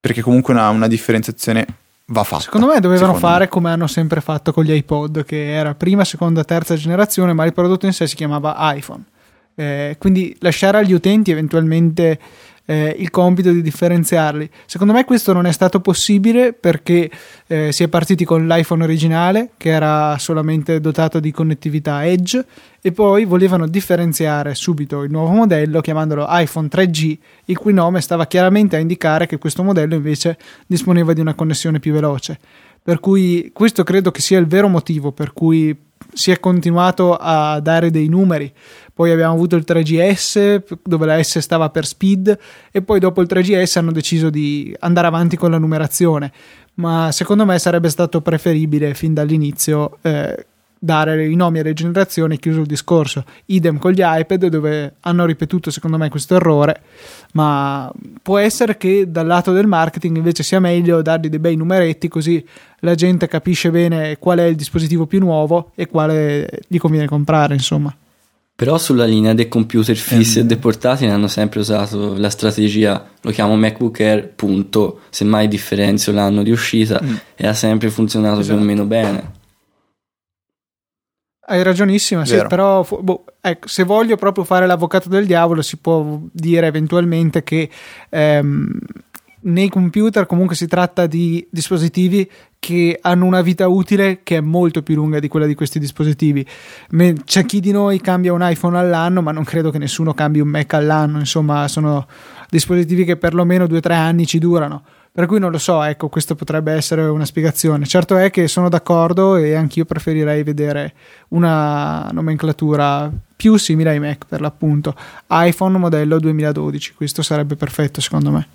Perché comunque una, una differenziazione va fatta. Secondo me dovevano secondo fare me. come hanno sempre fatto con gli iPod, che era prima, seconda, terza generazione, ma il prodotto in sé si chiamava iPhone. Eh, quindi lasciare agli utenti eventualmente eh, il compito di differenziarli. Secondo me questo non è stato possibile perché eh, si è partiti con l'iPhone originale che era solamente dotato di connettività Edge e poi volevano differenziare subito il nuovo modello chiamandolo iPhone 3G, il cui nome stava chiaramente a indicare che questo modello invece disponeva di una connessione più veloce. Per cui questo credo che sia il vero motivo per cui si è continuato a dare dei numeri. Poi abbiamo avuto il 3GS dove la S stava per speed e poi dopo il 3GS hanno deciso di andare avanti con la numerazione. Ma secondo me sarebbe stato preferibile fin dall'inizio eh, dare i nomi alle generazioni, chiuso il discorso. Idem con gli iPad dove hanno ripetuto secondo me questo errore, ma può essere che dal lato del marketing invece sia meglio dargli dei bei numeretti così la gente capisce bene qual è il dispositivo più nuovo e quale gli conviene comprare, insomma. Però sulla linea dei computer fissi e dei portatili hanno sempre usato la strategia, lo chiamo MacBook Air, punto, semmai differenzio l'anno di uscita mm. e ha sempre funzionato esatto. più o meno bene. Hai ragionissima, sì, però boh, ecco, se voglio proprio fare l'avvocato del diavolo si può dire eventualmente che ehm, nei computer comunque si tratta di dispositivi che hanno una vita utile che è molto più lunga di quella di questi dispositivi. C'è chi di noi cambia un iPhone all'anno, ma non credo che nessuno cambi un Mac all'anno, insomma sono dispositivi che perlomeno 2-3 anni ci durano. Per cui non lo so, ecco, questo potrebbe essere una spiegazione. Certo è che sono d'accordo e anch'io preferirei vedere una nomenclatura più simile ai Mac per l'appunto. iPhone modello 2012, questo sarebbe perfetto secondo me.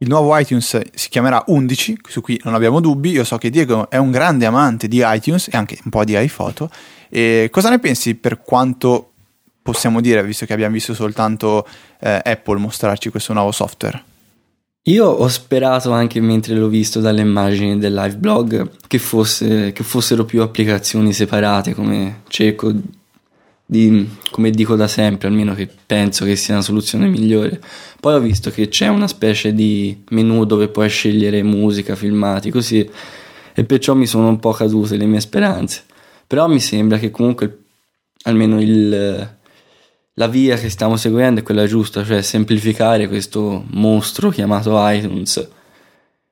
Il nuovo iTunes si chiamerà 11, su cui non abbiamo dubbi. Io so che Diego è un grande amante di iTunes e anche un po' di iPhoto. E cosa ne pensi per quanto possiamo dire, visto che abbiamo visto soltanto eh, Apple mostrarci questo nuovo software? Io ho sperato anche mentre l'ho visto dalle immagini del live blog che, fosse, che fossero più applicazioni separate come cerco di, come dico da sempre, almeno che penso che sia una soluzione migliore. Poi ho visto che c'è una specie di menu dove puoi scegliere musica, filmati, così, e perciò mi sono un po' cadute le mie speranze. Però mi sembra che comunque almeno il, la via che stiamo seguendo è quella giusta, cioè semplificare questo mostro chiamato iTunes.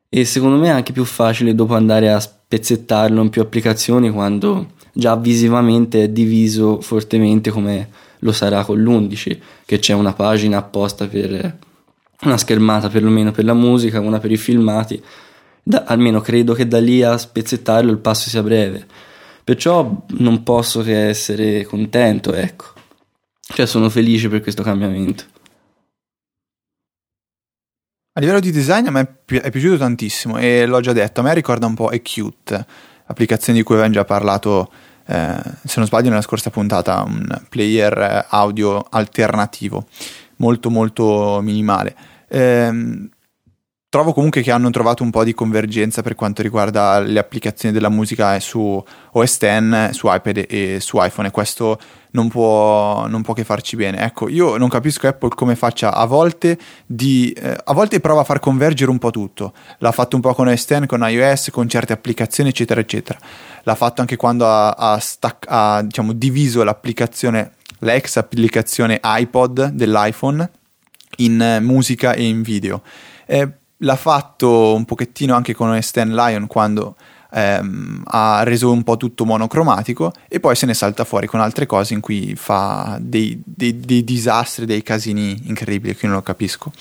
E secondo me è anche più facile dopo andare a spezzettarlo in più applicazioni quando già visivamente è diviso fortemente come lo sarà con l'11, che c'è una pagina apposta per una schermata perlomeno per la musica, una per i filmati. Da, almeno credo che da lì a spezzettarlo il passo sia breve. Perciò non posso che essere contento, ecco. Cioè sono felice per questo cambiamento. A livello di design a me è piaciuto tantissimo e l'ho già detto, a me ricorda un po' Acute, applicazione di cui avevamo già parlato, eh, se non sbaglio nella scorsa puntata, un player audio alternativo, molto molto minimale. Eh, trovo comunque che hanno trovato un po' di convergenza per quanto riguarda le applicazioni della musica su OS X, su iPad e su iPhone e questo non può, non può che farci bene. Ecco, io non capisco Apple come faccia a volte di... Eh, a volte prova a far convergere un po' tutto. L'ha fatto un po' con OS X, con iOS, con certe applicazioni eccetera eccetera. L'ha fatto anche quando ha, ha, stac- ha diciamo, diviso l'applicazione, l'ex applicazione iPod dell'iPhone in musica e in video. Eh, l'ha fatto un pochettino anche con Stan Lion quando ehm, ha reso un po' tutto monocromatico e poi se ne salta fuori con altre cose in cui fa dei, dei, dei disastri, dei casini incredibili che io non lo capisco.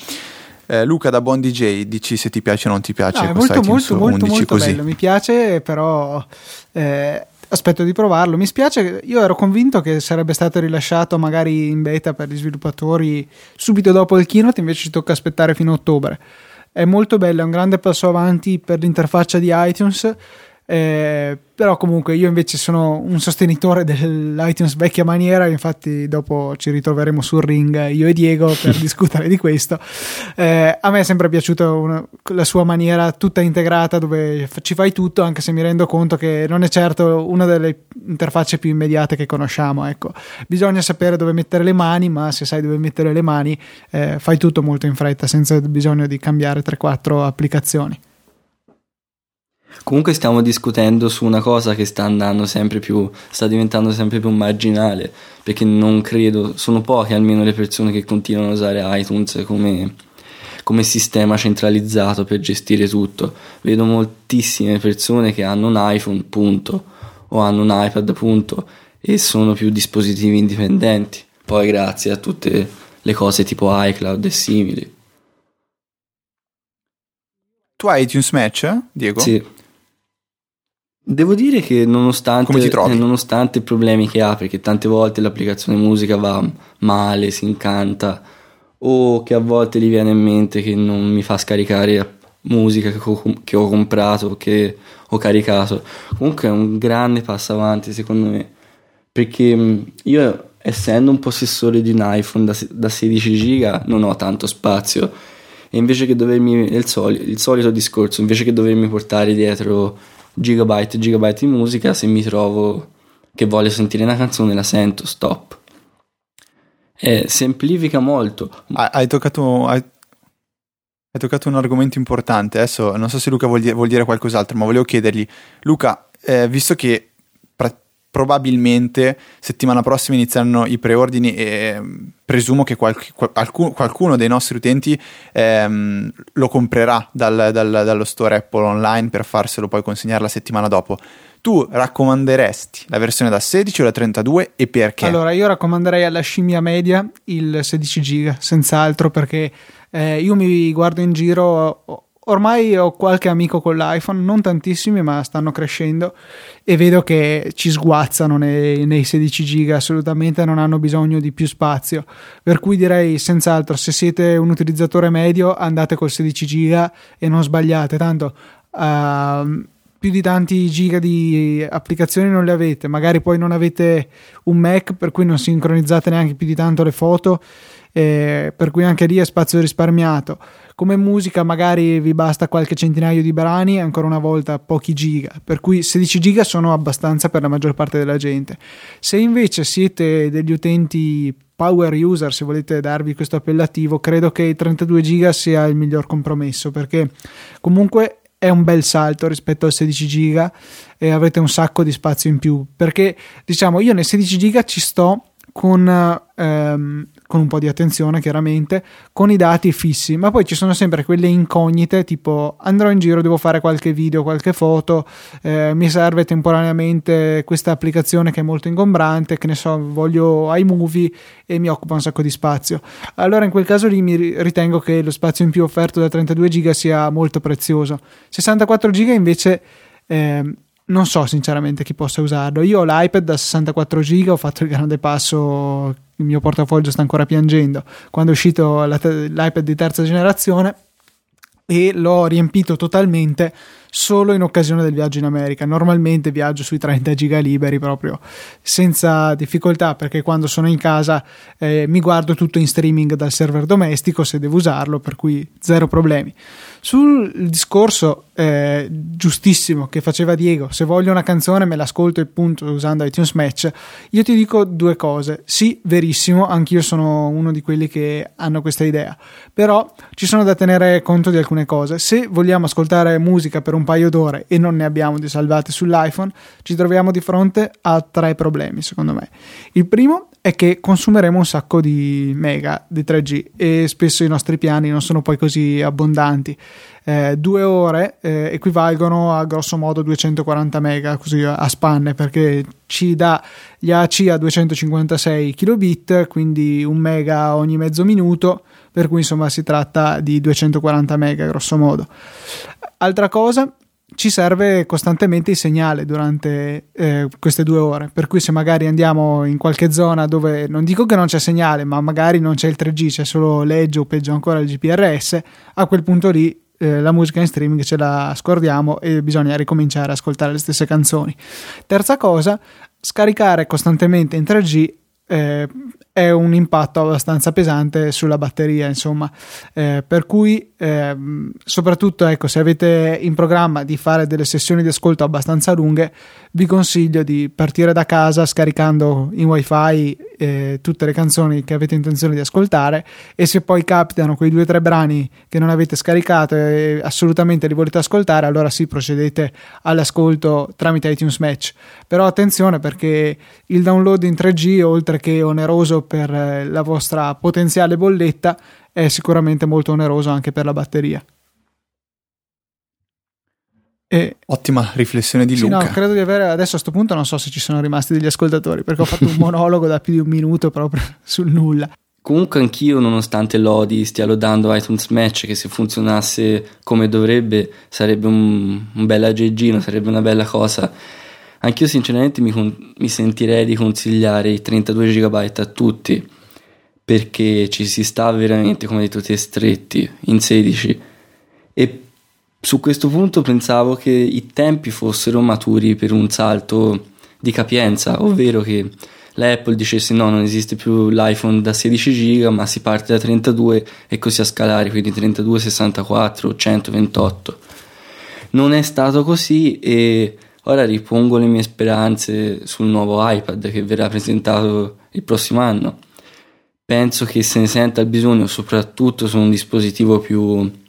Eh, Luca da Buon DJ dici se ti piace o non ti piace no, è molto molto molto, molto bello mi piace però eh, aspetto di provarlo. Mi spiace io ero convinto che sarebbe stato rilasciato magari in beta per gli sviluppatori subito dopo il keynote invece ci tocca aspettare fino a ottobre è molto bella, è un grande passo avanti per l'interfaccia di iTunes eh, però comunque io invece sono un sostenitore dell'iTunes vecchia maniera, infatti dopo ci ritroveremo sul ring io e Diego per discutere di questo. Eh, a me è sempre piaciuta una, la sua maniera tutta integrata dove ci fai tutto, anche se mi rendo conto che non è certo una delle interfacce più immediate che conosciamo. Ecco. Bisogna sapere dove mettere le mani, ma se sai dove mettere le mani eh, fai tutto molto in fretta senza bisogno di cambiare 3-4 applicazioni. Comunque stiamo discutendo su una cosa che sta andando sempre più, sta diventando sempre più marginale, perché non credo, sono poche almeno le persone che continuano a usare iTunes come, come sistema centralizzato per gestire tutto. Vedo moltissime persone che hanno un iPhone, punto, o hanno un iPad, punto, e sono più dispositivi indipendenti. Poi grazie a tutte le cose tipo iCloud e simili. Tu hai iTunes Match, Diego? Sì. Devo dire che nonostante, eh, nonostante i problemi che ha, perché tante volte l'applicazione musica va male, si incanta, o che a volte gli viene in mente che non mi fa scaricare musica che ho, che ho comprato, che ho caricato. Comunque è un grande passo avanti secondo me, perché mm, io essendo un possessore di un iPhone da, da 16 giga non ho tanto spazio. E invece che dovermi, il, soli, il solito discorso, invece che dovermi portare dietro gigabyte e gigabyte di musica, se mi trovo che voglio sentire una canzone la sento, stop. E semplifica molto. Hai toccato, hai, hai toccato un argomento importante. Adesso non so se Luca vuol dire, vuol dire qualcos'altro, ma volevo chiedergli, Luca, eh, visto che probabilmente settimana prossima inizieranno i preordini e mm, presumo che qualc- qualcuno, qualcuno dei nostri utenti ehm, lo comprerà dal, dal, dallo store Apple online per farselo poi consegnare la settimana dopo. Tu raccomanderesti la versione da 16 o da 32 e perché? Allora, io raccomanderei alla scimmia media il 16 giga, senz'altro perché eh, io mi guardo in giro ormai ho qualche amico con l'iPhone, non tantissimi, ma stanno crescendo e vedo che ci sguazzano nei, nei 16 giga, assolutamente non hanno bisogno di più spazio. Per cui direi senz'altro, se siete un utilizzatore medio, andate col 16 giga e non sbagliate, tanto uh, più di tanti giga di applicazioni non le avete, magari poi non avete un Mac per cui non sincronizzate neanche più di tanto le foto, eh, per cui anche lì è spazio risparmiato come musica magari vi basta qualche centinaio di brani, ancora una volta pochi giga, per cui 16 giga sono abbastanza per la maggior parte della gente. Se invece siete degli utenti power user, se volete darvi questo appellativo, credo che i 32 giga sia il miglior compromesso perché comunque è un bel salto rispetto al 16 giga e avrete un sacco di spazio in più perché diciamo io nei 16 giga ci sto con, ehm, con, un po' di attenzione chiaramente, con i dati fissi, ma poi ci sono sempre quelle incognite tipo andrò in giro, devo fare qualche video, qualche foto, eh, mi serve temporaneamente questa applicazione che è molto ingombrante, che ne so, voglio iMovie e mi occupa un sacco di spazio. Allora in quel caso lì mi ritengo che lo spazio in più offerto da 32 giga sia molto prezioso. 64 giga invece... Eh, non so sinceramente chi possa usarlo. Io ho l'iPad da 64 giga, ho fatto il grande passo, il mio portafoglio sta ancora piangendo. Quando è uscito l'iPad di terza generazione e l'ho riempito totalmente solo in occasione del viaggio in America. Normalmente viaggio sui 30 giga liberi proprio senza difficoltà perché quando sono in casa eh, mi guardo tutto in streaming dal server domestico se devo usarlo, per cui zero problemi. Sul discorso eh, giustissimo che faceva Diego, se voglio una canzone me l'ascolto e punto usando iTunes Match, io ti dico due cose. Sì, verissimo, anch'io sono uno di quelli che hanno questa idea, però ci sono da tenere conto di alcune cose. Se vogliamo ascoltare musica per un paio d'ore e non ne abbiamo di salvate sull'iPhone, ci troviamo di fronte a tre problemi, secondo me. Il primo è che consumeremo un sacco di mega di 3G e spesso i nostri piani non sono poi così abbondanti. Eh, due ore eh, equivalgono a grosso modo 240 mega così a spanne perché ci dà gli AC a 256 kilobit quindi un mega ogni mezzo minuto per cui insomma si tratta di 240 mega grosso modo altra cosa ci serve costantemente il segnale durante eh, queste due ore. Per cui, se magari andiamo in qualche zona dove non dico che non c'è segnale, ma magari non c'è il 3G, c'è solo l'Edge o peggio ancora il GPRS, a quel punto lì eh, la musica in streaming ce la scordiamo e bisogna ricominciare ad ascoltare le stesse canzoni. Terza cosa, scaricare costantemente in 3G eh, è un impatto abbastanza pesante sulla batteria, insomma, eh, per cui eh, soprattutto ecco, se avete in programma di fare delle sessioni di ascolto abbastanza lunghe, vi consiglio di partire da casa scaricando in wifi eh, tutte le canzoni che avete intenzione di ascoltare e se poi capitano quei due o tre brani che non avete scaricato e assolutamente li volete ascoltare allora sì procedete all'ascolto tramite iTunes Match. Però attenzione perché il download in 3G oltre che oneroso per la vostra potenziale bolletta è sicuramente molto oneroso anche per la batteria e Ottima riflessione di sì, Luca. No, credo di avere adesso a questo punto non so se ci sono rimasti degli ascoltatori perché ho fatto un monologo da più di un minuto proprio sul nulla. Comunque anch'io, nonostante lodi, stia lodando iTunes Match, che se funzionasse come dovrebbe sarebbe un, un bel aggeggino, sarebbe una bella cosa. Anch'io sinceramente mi, con- mi sentirei di consigliare i 32 GB a tutti, perché ci si sta veramente, come detto te, stretti in 16. E su questo punto pensavo che i tempi fossero maturi per un salto di capienza, ovvero che l'Apple dicesse no, non esiste più l'iPhone da 16 giga, ma si parte da 32 e così a scalare, quindi 32, 64, 128. Non è stato così e ora ripongo le mie speranze sul nuovo iPad che verrà presentato il prossimo anno. Penso che se ne senta il bisogno soprattutto su un dispositivo più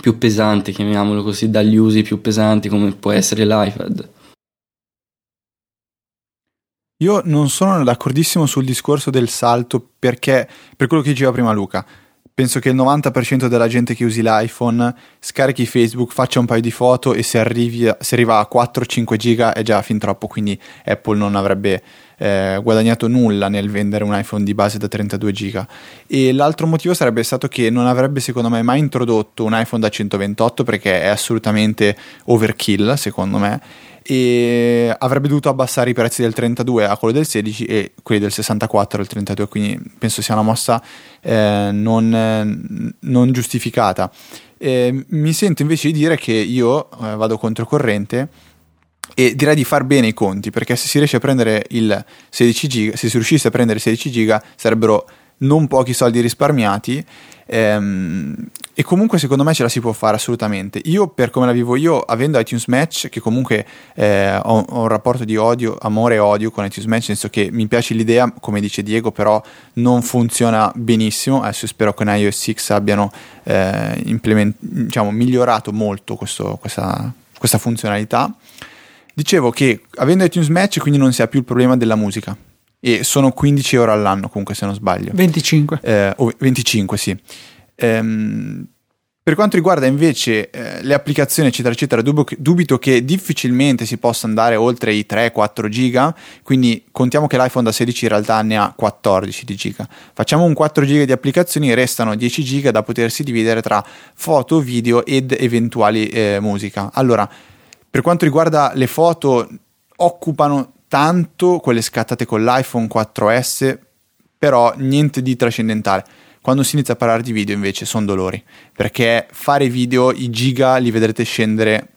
più pesante, chiamiamolo così, dagli usi più pesanti come può essere l'iPad. Io non sono d'accordissimo sul discorso del salto perché, per quello che diceva prima Luca, penso che il 90% della gente che usi l'iPhone scarichi Facebook, faccia un paio di foto e se, arrivi, se arriva a 4-5 giga è già fin troppo, quindi Apple non avrebbe eh, guadagnato nulla nel vendere un iPhone di base da 32 giga. E l'altro motivo sarebbe stato che non avrebbe secondo me mai introdotto un iPhone da 128 perché è assolutamente overkill secondo me e avrebbe dovuto abbassare i prezzi del 32 a quello del 16 e quelli del 64 al 32 quindi penso sia una mossa eh, non, non, giustificata. Eh, mi sento invece di dire che io eh, vado controcorrente e direi di far bene i conti perché se si riesce a prendere il 16 giga se si riuscisse a prendere 16 giga sarebbero non pochi soldi risparmiati ehm, e comunque secondo me ce la si può fare assolutamente io per come la vivo io avendo iTunes Match che comunque eh, ho, ho, un rapporto di odio amore e odio con iTunes Match nel senso che mi piace l'idea come dice Diego però non funziona benissimo adesso spero che in iOS 6 abbiano eh, diciamo, migliorato molto questo, questa, questa funzionalità Dicevo che avendo iTunes Match quindi non si ha più il problema della musica e sono 15 euro all'anno comunque se non sbaglio. 25. Eh, 25 sì. Ehm, per quanto riguarda invece eh, le applicazioni eccetera eccetera dubito che difficilmente si possa andare oltre i 3-4 giga quindi contiamo che l'iPhone da 16 in realtà ne ha 14 di giga facciamo un 4 giga di applicazioni restano 10 giga da potersi dividere tra foto, video ed eventuali eh, musica allora per quanto riguarda le foto, occupano tanto quelle scattate con l'iPhone 4S, però niente di trascendentale. Quando si inizia a parlare di video invece sono dolori, perché fare video i giga li vedrete scendere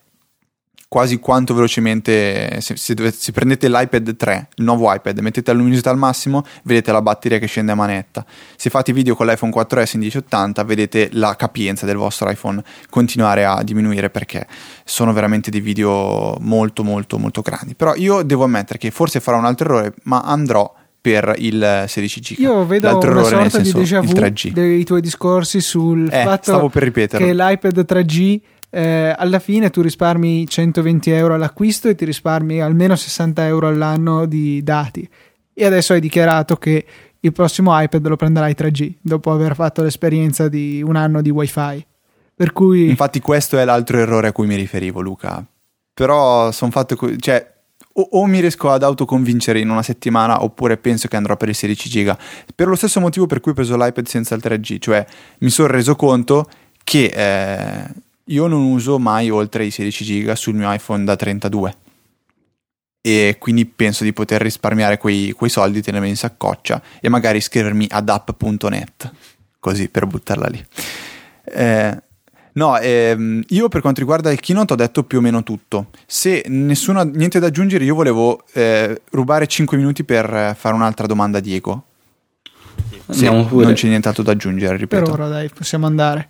quasi quanto velocemente se, se, se, prendete l'iPad 3 il nuovo iPad mettete la luminosità al massimo vedete la batteria che scende a manetta. Se fate video con l'iPhone 4S in 1080 vedete la capienza del vostro iPhone continuare a diminuire perché sono veramente dei video molto molto molto grandi. Però io devo ammettere che forse farò un altro errore ma andrò per il 16 giga. Io vedo L'altro una errore, sorta di déjà vu dei tuoi discorsi sul eh, fatto che l'iPad 3G eh, alla fine tu risparmi 120 euro all'acquisto e ti risparmi almeno 60 euro all'anno di dati. E adesso hai dichiarato che il prossimo iPad lo prenderai 3G dopo aver fatto l'esperienza di un anno di wifi. Per cui... Infatti questo è l'altro errore a cui mi riferivo Luca. Però sono fatto... Co- cioè, o, o, mi riesco ad autoconvincere in una settimana oppure penso che andrò per il 16 giga. Per lo stesso motivo per cui ho preso l'iPad senza il 3G. Cioè mi sono reso conto che... Eh, io non uso mai oltre i 16 giga sul mio iPhone da 32 e quindi penso di poter risparmiare quei, quei soldi, tenermi in saccoccia e magari iscrivermi ad app.net, così per buttarla lì. Eh, no, ehm, io per quanto riguarda il keynote ho detto più o meno tutto. Se nessuno ha niente da aggiungere, io volevo eh, rubare 5 minuti per fare un'altra domanda a Diego. Se non c'è nient'altro da aggiungere, ripeto. Per ora dai, possiamo andare.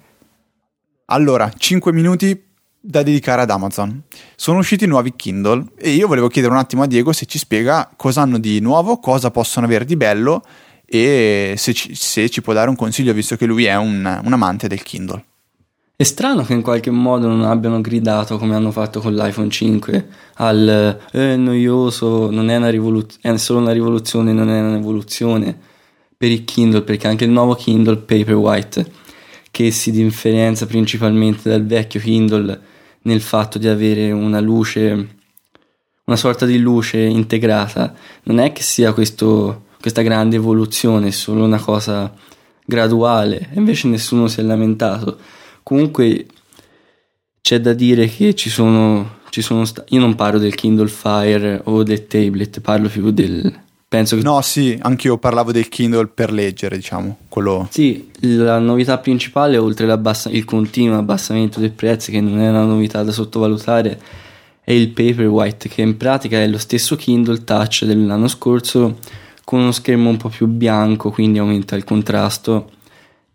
Allora, 5 minuti da dedicare ad Amazon. Sono usciti nuovi Kindle e io volevo chiedere un attimo a Diego se ci spiega cosa hanno di nuovo, cosa possono avere di bello e se ci, se ci può dare un consiglio visto che lui è un, un amante del Kindle. È strano che in qualche modo non abbiano gridato come hanno fatto con l'iPhone 5 al eh, noioso, non è una rivoluzione, è solo una rivoluzione, non è un'evoluzione per il Kindle, perché anche il nuovo Kindle Paperwhite, che si differenzia principalmente dal vecchio Kindle nel fatto di avere una luce, una sorta di luce integrata, non è che sia questo, questa grande evoluzione, è solo una cosa graduale, e invece nessuno si è lamentato comunque c'è da dire che ci sono, ci sono sta- io non parlo del Kindle Fire o del tablet, parlo più del penso che No, sì, anche io parlavo del Kindle per leggere, diciamo, quello Sì, la novità principale oltre il continuo abbassamento dei prezzi che non è una novità da sottovalutare è il Paperwhite che in pratica è lo stesso Kindle Touch dell'anno scorso con uno schermo un po' più bianco, quindi aumenta il contrasto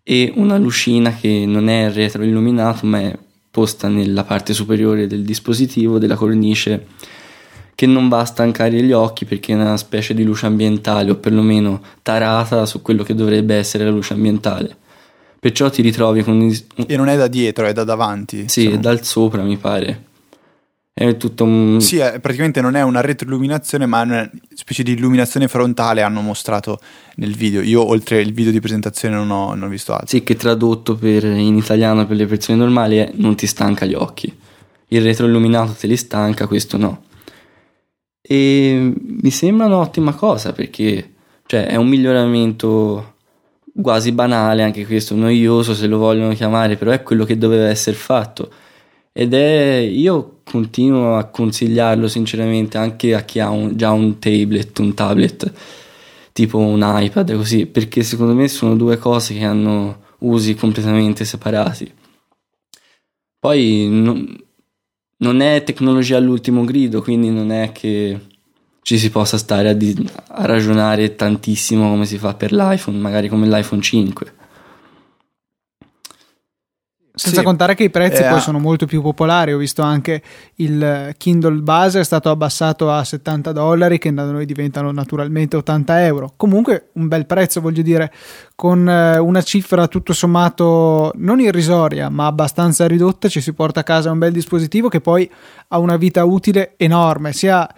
e una lucina che non è retroilluminato ma è posta nella parte superiore del dispositivo della cornice che non va a stancare gli occhi perché è una specie di luce ambientale o perlomeno tarata su quello che dovrebbe essere la luce ambientale. Perciò ti ritrovi con... E non è da dietro, è da davanti. Sì, è dal sopra mi pare. È tutto un... Sì, è, praticamente non è una retroilluminazione, ma è una specie di illuminazione frontale hanno mostrato nel video. Io oltre il video di presentazione non ho, non ho visto altro. Sì, che tradotto per, in italiano per le persone normali è non ti stanca gli occhi. Il retroilluminato te li stanca, questo no. E mi sembra un'ottima cosa perché cioè, è un miglioramento quasi banale, anche questo noioso se lo vogliono chiamare, però è quello che doveva essere fatto ed è io continuo a consigliarlo sinceramente anche a chi ha un, già un tablet, un tablet tipo un iPad così, perché secondo me sono due cose che hanno usi completamente separati. Poi non, non è tecnologia all'ultimo grido, quindi non è che ci si possa stare a, di, a ragionare tantissimo come si fa per l'iPhone, magari come l'iPhone 5. Senza sì. contare che i prezzi eh, poi sono molto più popolari. Ho visto anche il Kindle base è stato abbassato a 70 dollari, che da noi diventano naturalmente 80 euro. Comunque un bel prezzo, voglio dire, con eh, una cifra tutto sommato non irrisoria, ma abbastanza ridotta, ci si porta a casa un bel dispositivo che poi ha una vita utile enorme, sia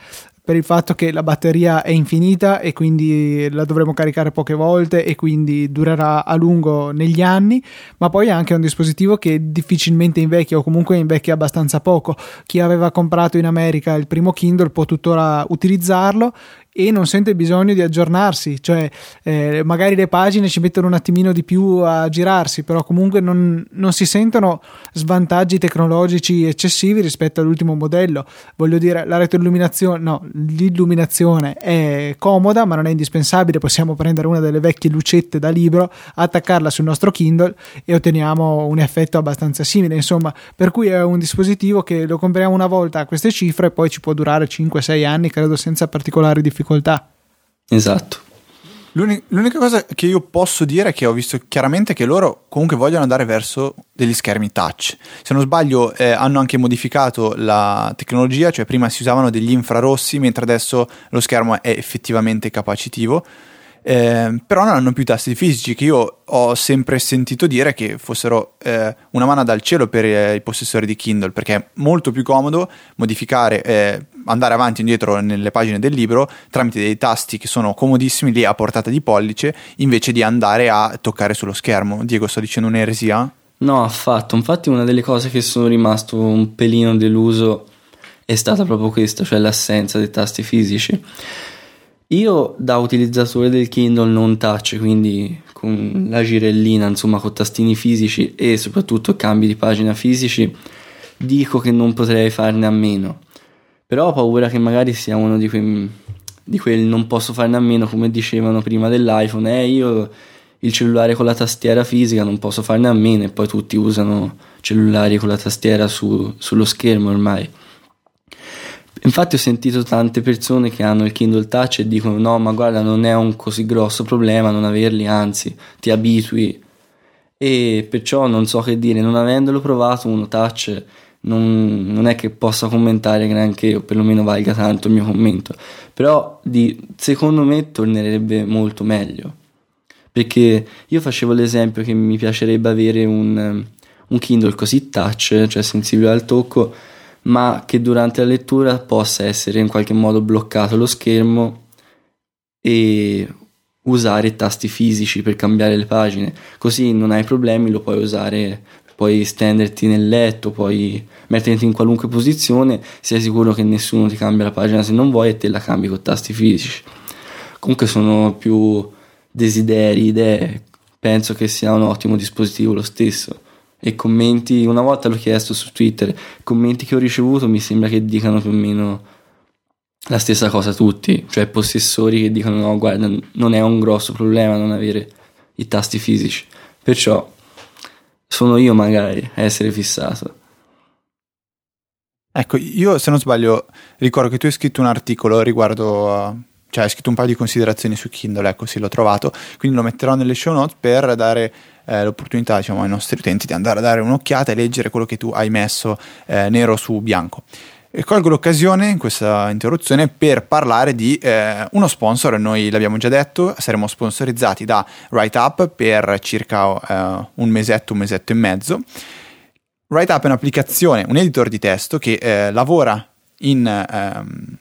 per il fatto che la batteria è infinita e quindi la dovremo caricare poche volte e quindi durerà a lungo negli anni, ma poi è anche un dispositivo che difficilmente invecchia o comunque invecchia abbastanza poco. Chi aveva comprato in America il primo Kindle può tuttora utilizzarlo e non sente bisogno di aggiornarsi, cioè eh, magari le pagine ci mettono un attimino di più a girarsi, però comunque non, non, si sentono svantaggi tecnologici eccessivi rispetto all'ultimo modello. Voglio dire, la retroilluminazione, no, l'illuminazione è comoda, ma non è indispensabile. Possiamo prendere una delle vecchie lucette da libro, attaccarla sul nostro Kindle e otteniamo un effetto abbastanza simile. Insomma, per cui è un dispositivo che lo compriamo una volta a queste cifre e poi ci può durare 5-6 anni, credo senza particolari difficoltà difficoltà. Esatto. L'unica cosa che io posso dire è che ho visto chiaramente che loro comunque vogliono andare verso degli schermi touch. Se non sbaglio, eh, hanno anche modificato la tecnologia, cioè prima si usavano degli infrarossi, mentre adesso lo schermo è effettivamente capacitivo. Eh, però non hanno più tasti fisici che io ho sempre sentito dire che fossero eh, una mano dal cielo per eh, i possessori di Kindle perché è molto più comodo modificare eh, andare avanti e indietro nelle pagine del libro tramite dei tasti che sono comodissimi lì a portata di pollice invece di andare a toccare sullo schermo. Diego, sto dicendo un'eresia? No, affatto. Infatti, una delle cose che sono rimasto un pelino deluso è stata proprio questa, cioè l'assenza dei tasti fisici. Io, da utilizzatore del Kindle non touch, quindi con la girellina, insomma, con tastini fisici e soprattutto cambi di pagina fisici, dico che non potrei farne a meno. Però ho paura che magari sia uno di quei, di quel non posso farne a meno, come dicevano prima dell'iPhone. Eh, io il cellulare con la tastiera fisica non posso farne a meno e poi tutti usano cellulari con la tastiera su, sullo schermo ormai. Infatti ho sentito tante persone che hanno il Kindle Touch e dicono no ma guarda non è un così grosso problema non averli, anzi ti abitui e perciò non so che dire, non avendolo provato uno touch non, non, è che possa commentare granché o perlomeno valga tanto il mio commento, però di, secondo me tornerebbe molto meglio. Perché io facevo l'esempio che mi piacerebbe avere un, un Kindle così touch, cioè sensibile al tocco, ma che durante la lettura possa essere in qualche modo bloccato lo schermo e usare tasti fisici per cambiare le pagine, così non hai problemi, lo puoi usare, puoi stenderti nel letto, puoi metterti in qualunque posizione, sei sicuro che nessuno ti cambia la pagina se non vuoi e te la cambi con tasti fisici. Comunque sono più desideri, idee, penso che sia un ottimo dispositivo lo stesso. E commenti, una volta l'ho chiesto su Twitter, commenti che ho ricevuto mi sembra che dicano più o meno la stessa cosa tutti, cioè possessori che dicono no, guarda, non è un grosso problema non avere i tasti fisici. Perciò sono io magari a essere fissato. Ecco, io se non sbaglio ricordo che tu hai scritto un articolo riguardo a... cioè hai scritto un paio di considerazioni su Kindle, ecco sì l'ho trovato, quindi lo metterò nelle show notes per dare eh, l'opportunità diciamo, ai nostri utenti di andare a dare un'occhiata e leggere quello che tu hai messo eh, nero su bianco. E colgo l'occasione in questa interruzione per parlare di eh, uno sponsor, noi l'abbiamo già detto, saremo sponsorizzati da WriteUp per circa eh, un mesetto, un mesetto e mezzo. WriteUp è un'applicazione, un editor di testo che eh, lavora in ehm,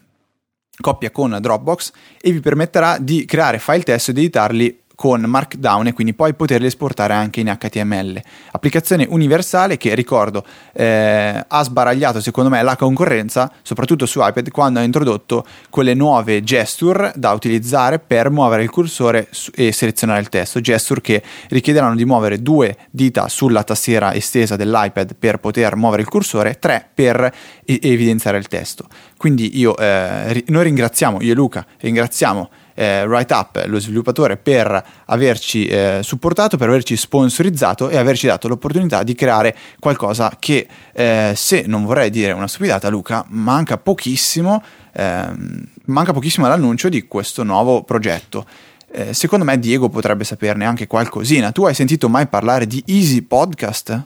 coppia con Dropbox e vi permetterà di creare file testo ed editarli con Markdown e quindi poi poterli esportare anche in HTML. Applicazione universale che ricordo eh, ha sbaragliato secondo me la concorrenza, soprattutto su iPad, quando ha introdotto quelle nuove gesture da utilizzare per muovere il cursore e selezionare il testo. Gesture che richiederanno di muovere due dita sulla tastiera estesa dell'iPad per poter muovere il cursore, tre per evidenziare il testo. Quindi io, eh, noi ringraziamo, io e Luca, ringraziamo eh, WriteUp, lo sviluppatore, per averci eh, supportato, per averci sponsorizzato e averci dato l'opportunità di creare qualcosa che, eh, se non vorrei dire una stupidata, Luca, manca pochissimo, ehm, manca pochissimo all'annuncio di questo nuovo progetto. Eh, secondo me Diego potrebbe saperne anche qualcosina. Tu hai sentito mai parlare di Easy Podcast?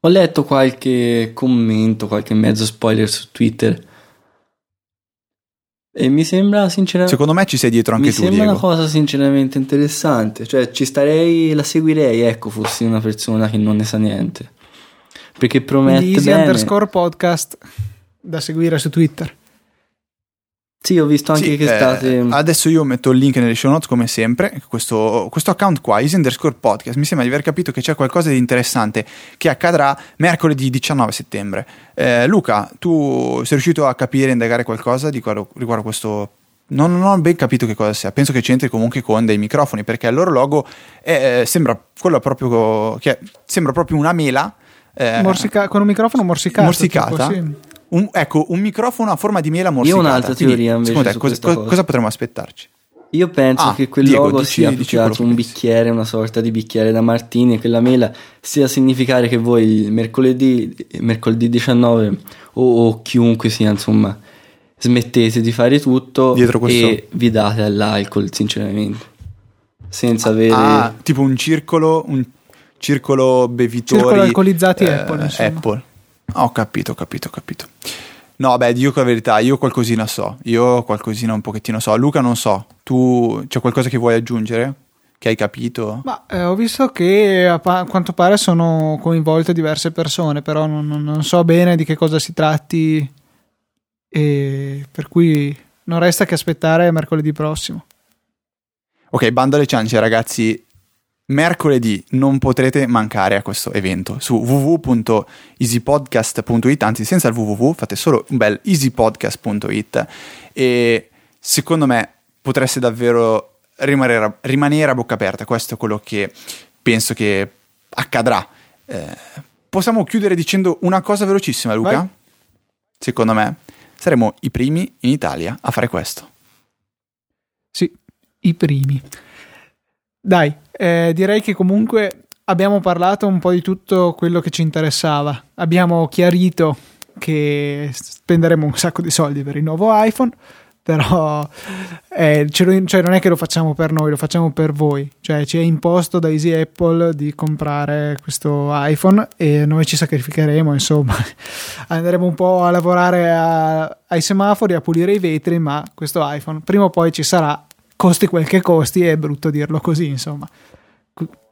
Ho letto qualche commento, qualche mezzo spoiler su Twitter e mi sembra sinceramente. Secondo me ci sei dietro anche mi tu. Mi sembra Diego. una cosa sinceramente interessante. Cioè, ci starei, la seguirei, ecco, fossi una persona che non ne sa niente. Perché promette. Quindi Easy bene. underscore podcast da seguire su Twitter. Sì, ho visto anche sì, che eh, state. Adesso io metto il link nelle show notes come sempre. Questo, questo account qua, Easy underscore podcast, mi sembra di aver capito che c'è qualcosa di interessante che accadrà mercoledì 19 settembre. Eh, Luca, tu sei riuscito a capire e indagare qualcosa riguardo, riguardo questo non, non, ho ben capito che cosa sia. Penso che c'entri comunque con dei microfoni perché il loro logo è, sembra quello proprio che sembra proprio una mela. Eh, Morsica- con un microfono morsicato. Morsicata. Tipo, sì. Un, ecco, un microfono a forma di mela morsicata. Io ho un'altra teoria Quindi, invece te, cosa, cosa, cosa, potremmo aspettarci? Io penso ah, che quel Diego, logo dici, sia dici più che altro un bicchiere, una sorta di bicchiere da martini e quella mela sia a significare che voi il mercoledì, mercoledì 19 o, o chiunque sia, insomma, smettete di fare tutto e vi date all'alcol, sinceramente. Senza avere... Ah, tipo un circolo, un circolo bevitori... Circolo alcolizzati eh, Apple, insomma. Oh, ho capito, ho capito, ho capito. No, beh, dico la verità, io qualcosina so, io qualcosina un pochettino so. Luca non so, tu c'è qualcosa che vuoi aggiungere? Che hai capito? Ma eh, ho visto che a, pa- quanto pare sono coinvolte diverse persone, però non, non, non, so bene di che cosa si tratti e per cui non resta che aspettare mercoledì prossimo. Ok, bando alle ciance ragazzi, mercoledì non potrete mancare a questo evento. Su www.easypodcast.it anzi senza il www fate solo un bel easypodcast.it e secondo me potreste davvero rimanere, rimanere a bocca aperta. Questo è quello che penso che accadrà. Eh, possiamo chiudere dicendo una cosa velocissima Luca? Vai. secondo me saremo i primi in Italia a fare questo. Sì, i primi dai, eh, direi che comunque abbiamo parlato un po' di tutto quello che ci interessava. Abbiamo chiarito che spenderemo un sacco di soldi per il nuovo iPhone, però eh, cioè non è che lo facciamo per noi, lo facciamo per voi, cioè ci è imposto da Easy Apple di comprare questo iPhone e noi ci sacrificheremo, insomma, andremo un po' a lavorare a, ai semafori, a pulire i vetri, ma questo iPhone prima o poi ci sarà, costi quel che costi, è brutto dirlo così, insomma.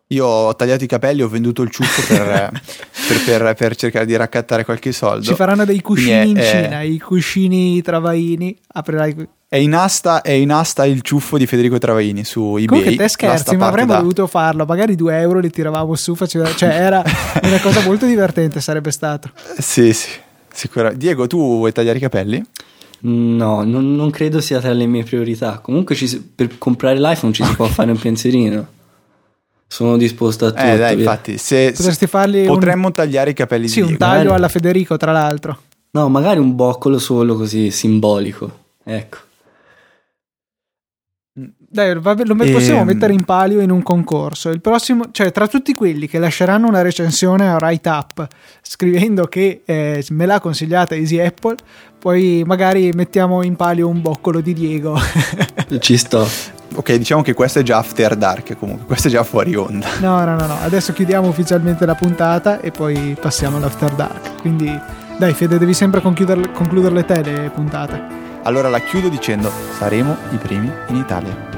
Io ho tagliato i capelli, ho venduto il ciuffo per, per, per, per, cercare di raccattare qualche soldo. Ci faranno dei cuscini è, in Cina, è... i cuscini travaini. Aprirai. È in, asta, è in asta il ciuffo di Federico Travaini su eBay. Comunque te scherzi, ma avremmo da... dovuto farlo. Magari due euro li tiravamo su, faceva... cioè era una cosa molto divertente sarebbe stato. Sì, sì, sicuramente. Diego, tu vuoi tagliare i capelli? No, non, non credo sia tra le mie priorità. Comunque ci, per comprare l'iPhone ci si può fare un pensierino. Sono disposto a tutto. Eh, dai, infatti, se, Potresti fargli potremmo un... tagliare i capelli sì, di Sì, un taglio magari... alla Federico, tra l'altro. No, magari un boccolo solo così simbolico. Ecco. Dai, lo possiamo ehm... mettere in palio in un concorso. Il prossimo, cioè, tra tutti quelli che lasceranno una recensione a Write Up scrivendo che eh, me l'ha consigliata Easy Apple, poi magari mettiamo in palio un boccolo di Diego. Ci sto. Ok, diciamo che questo è già after dark comunque, questo è già fuori onda. No, no, no, no. adesso chiudiamo ufficialmente la puntata e poi passiamo all'after dark. Quindi dai Fede, devi sempre concludere, concluderle te le puntate. Allora la chiudo dicendo saremo i primi in Italia.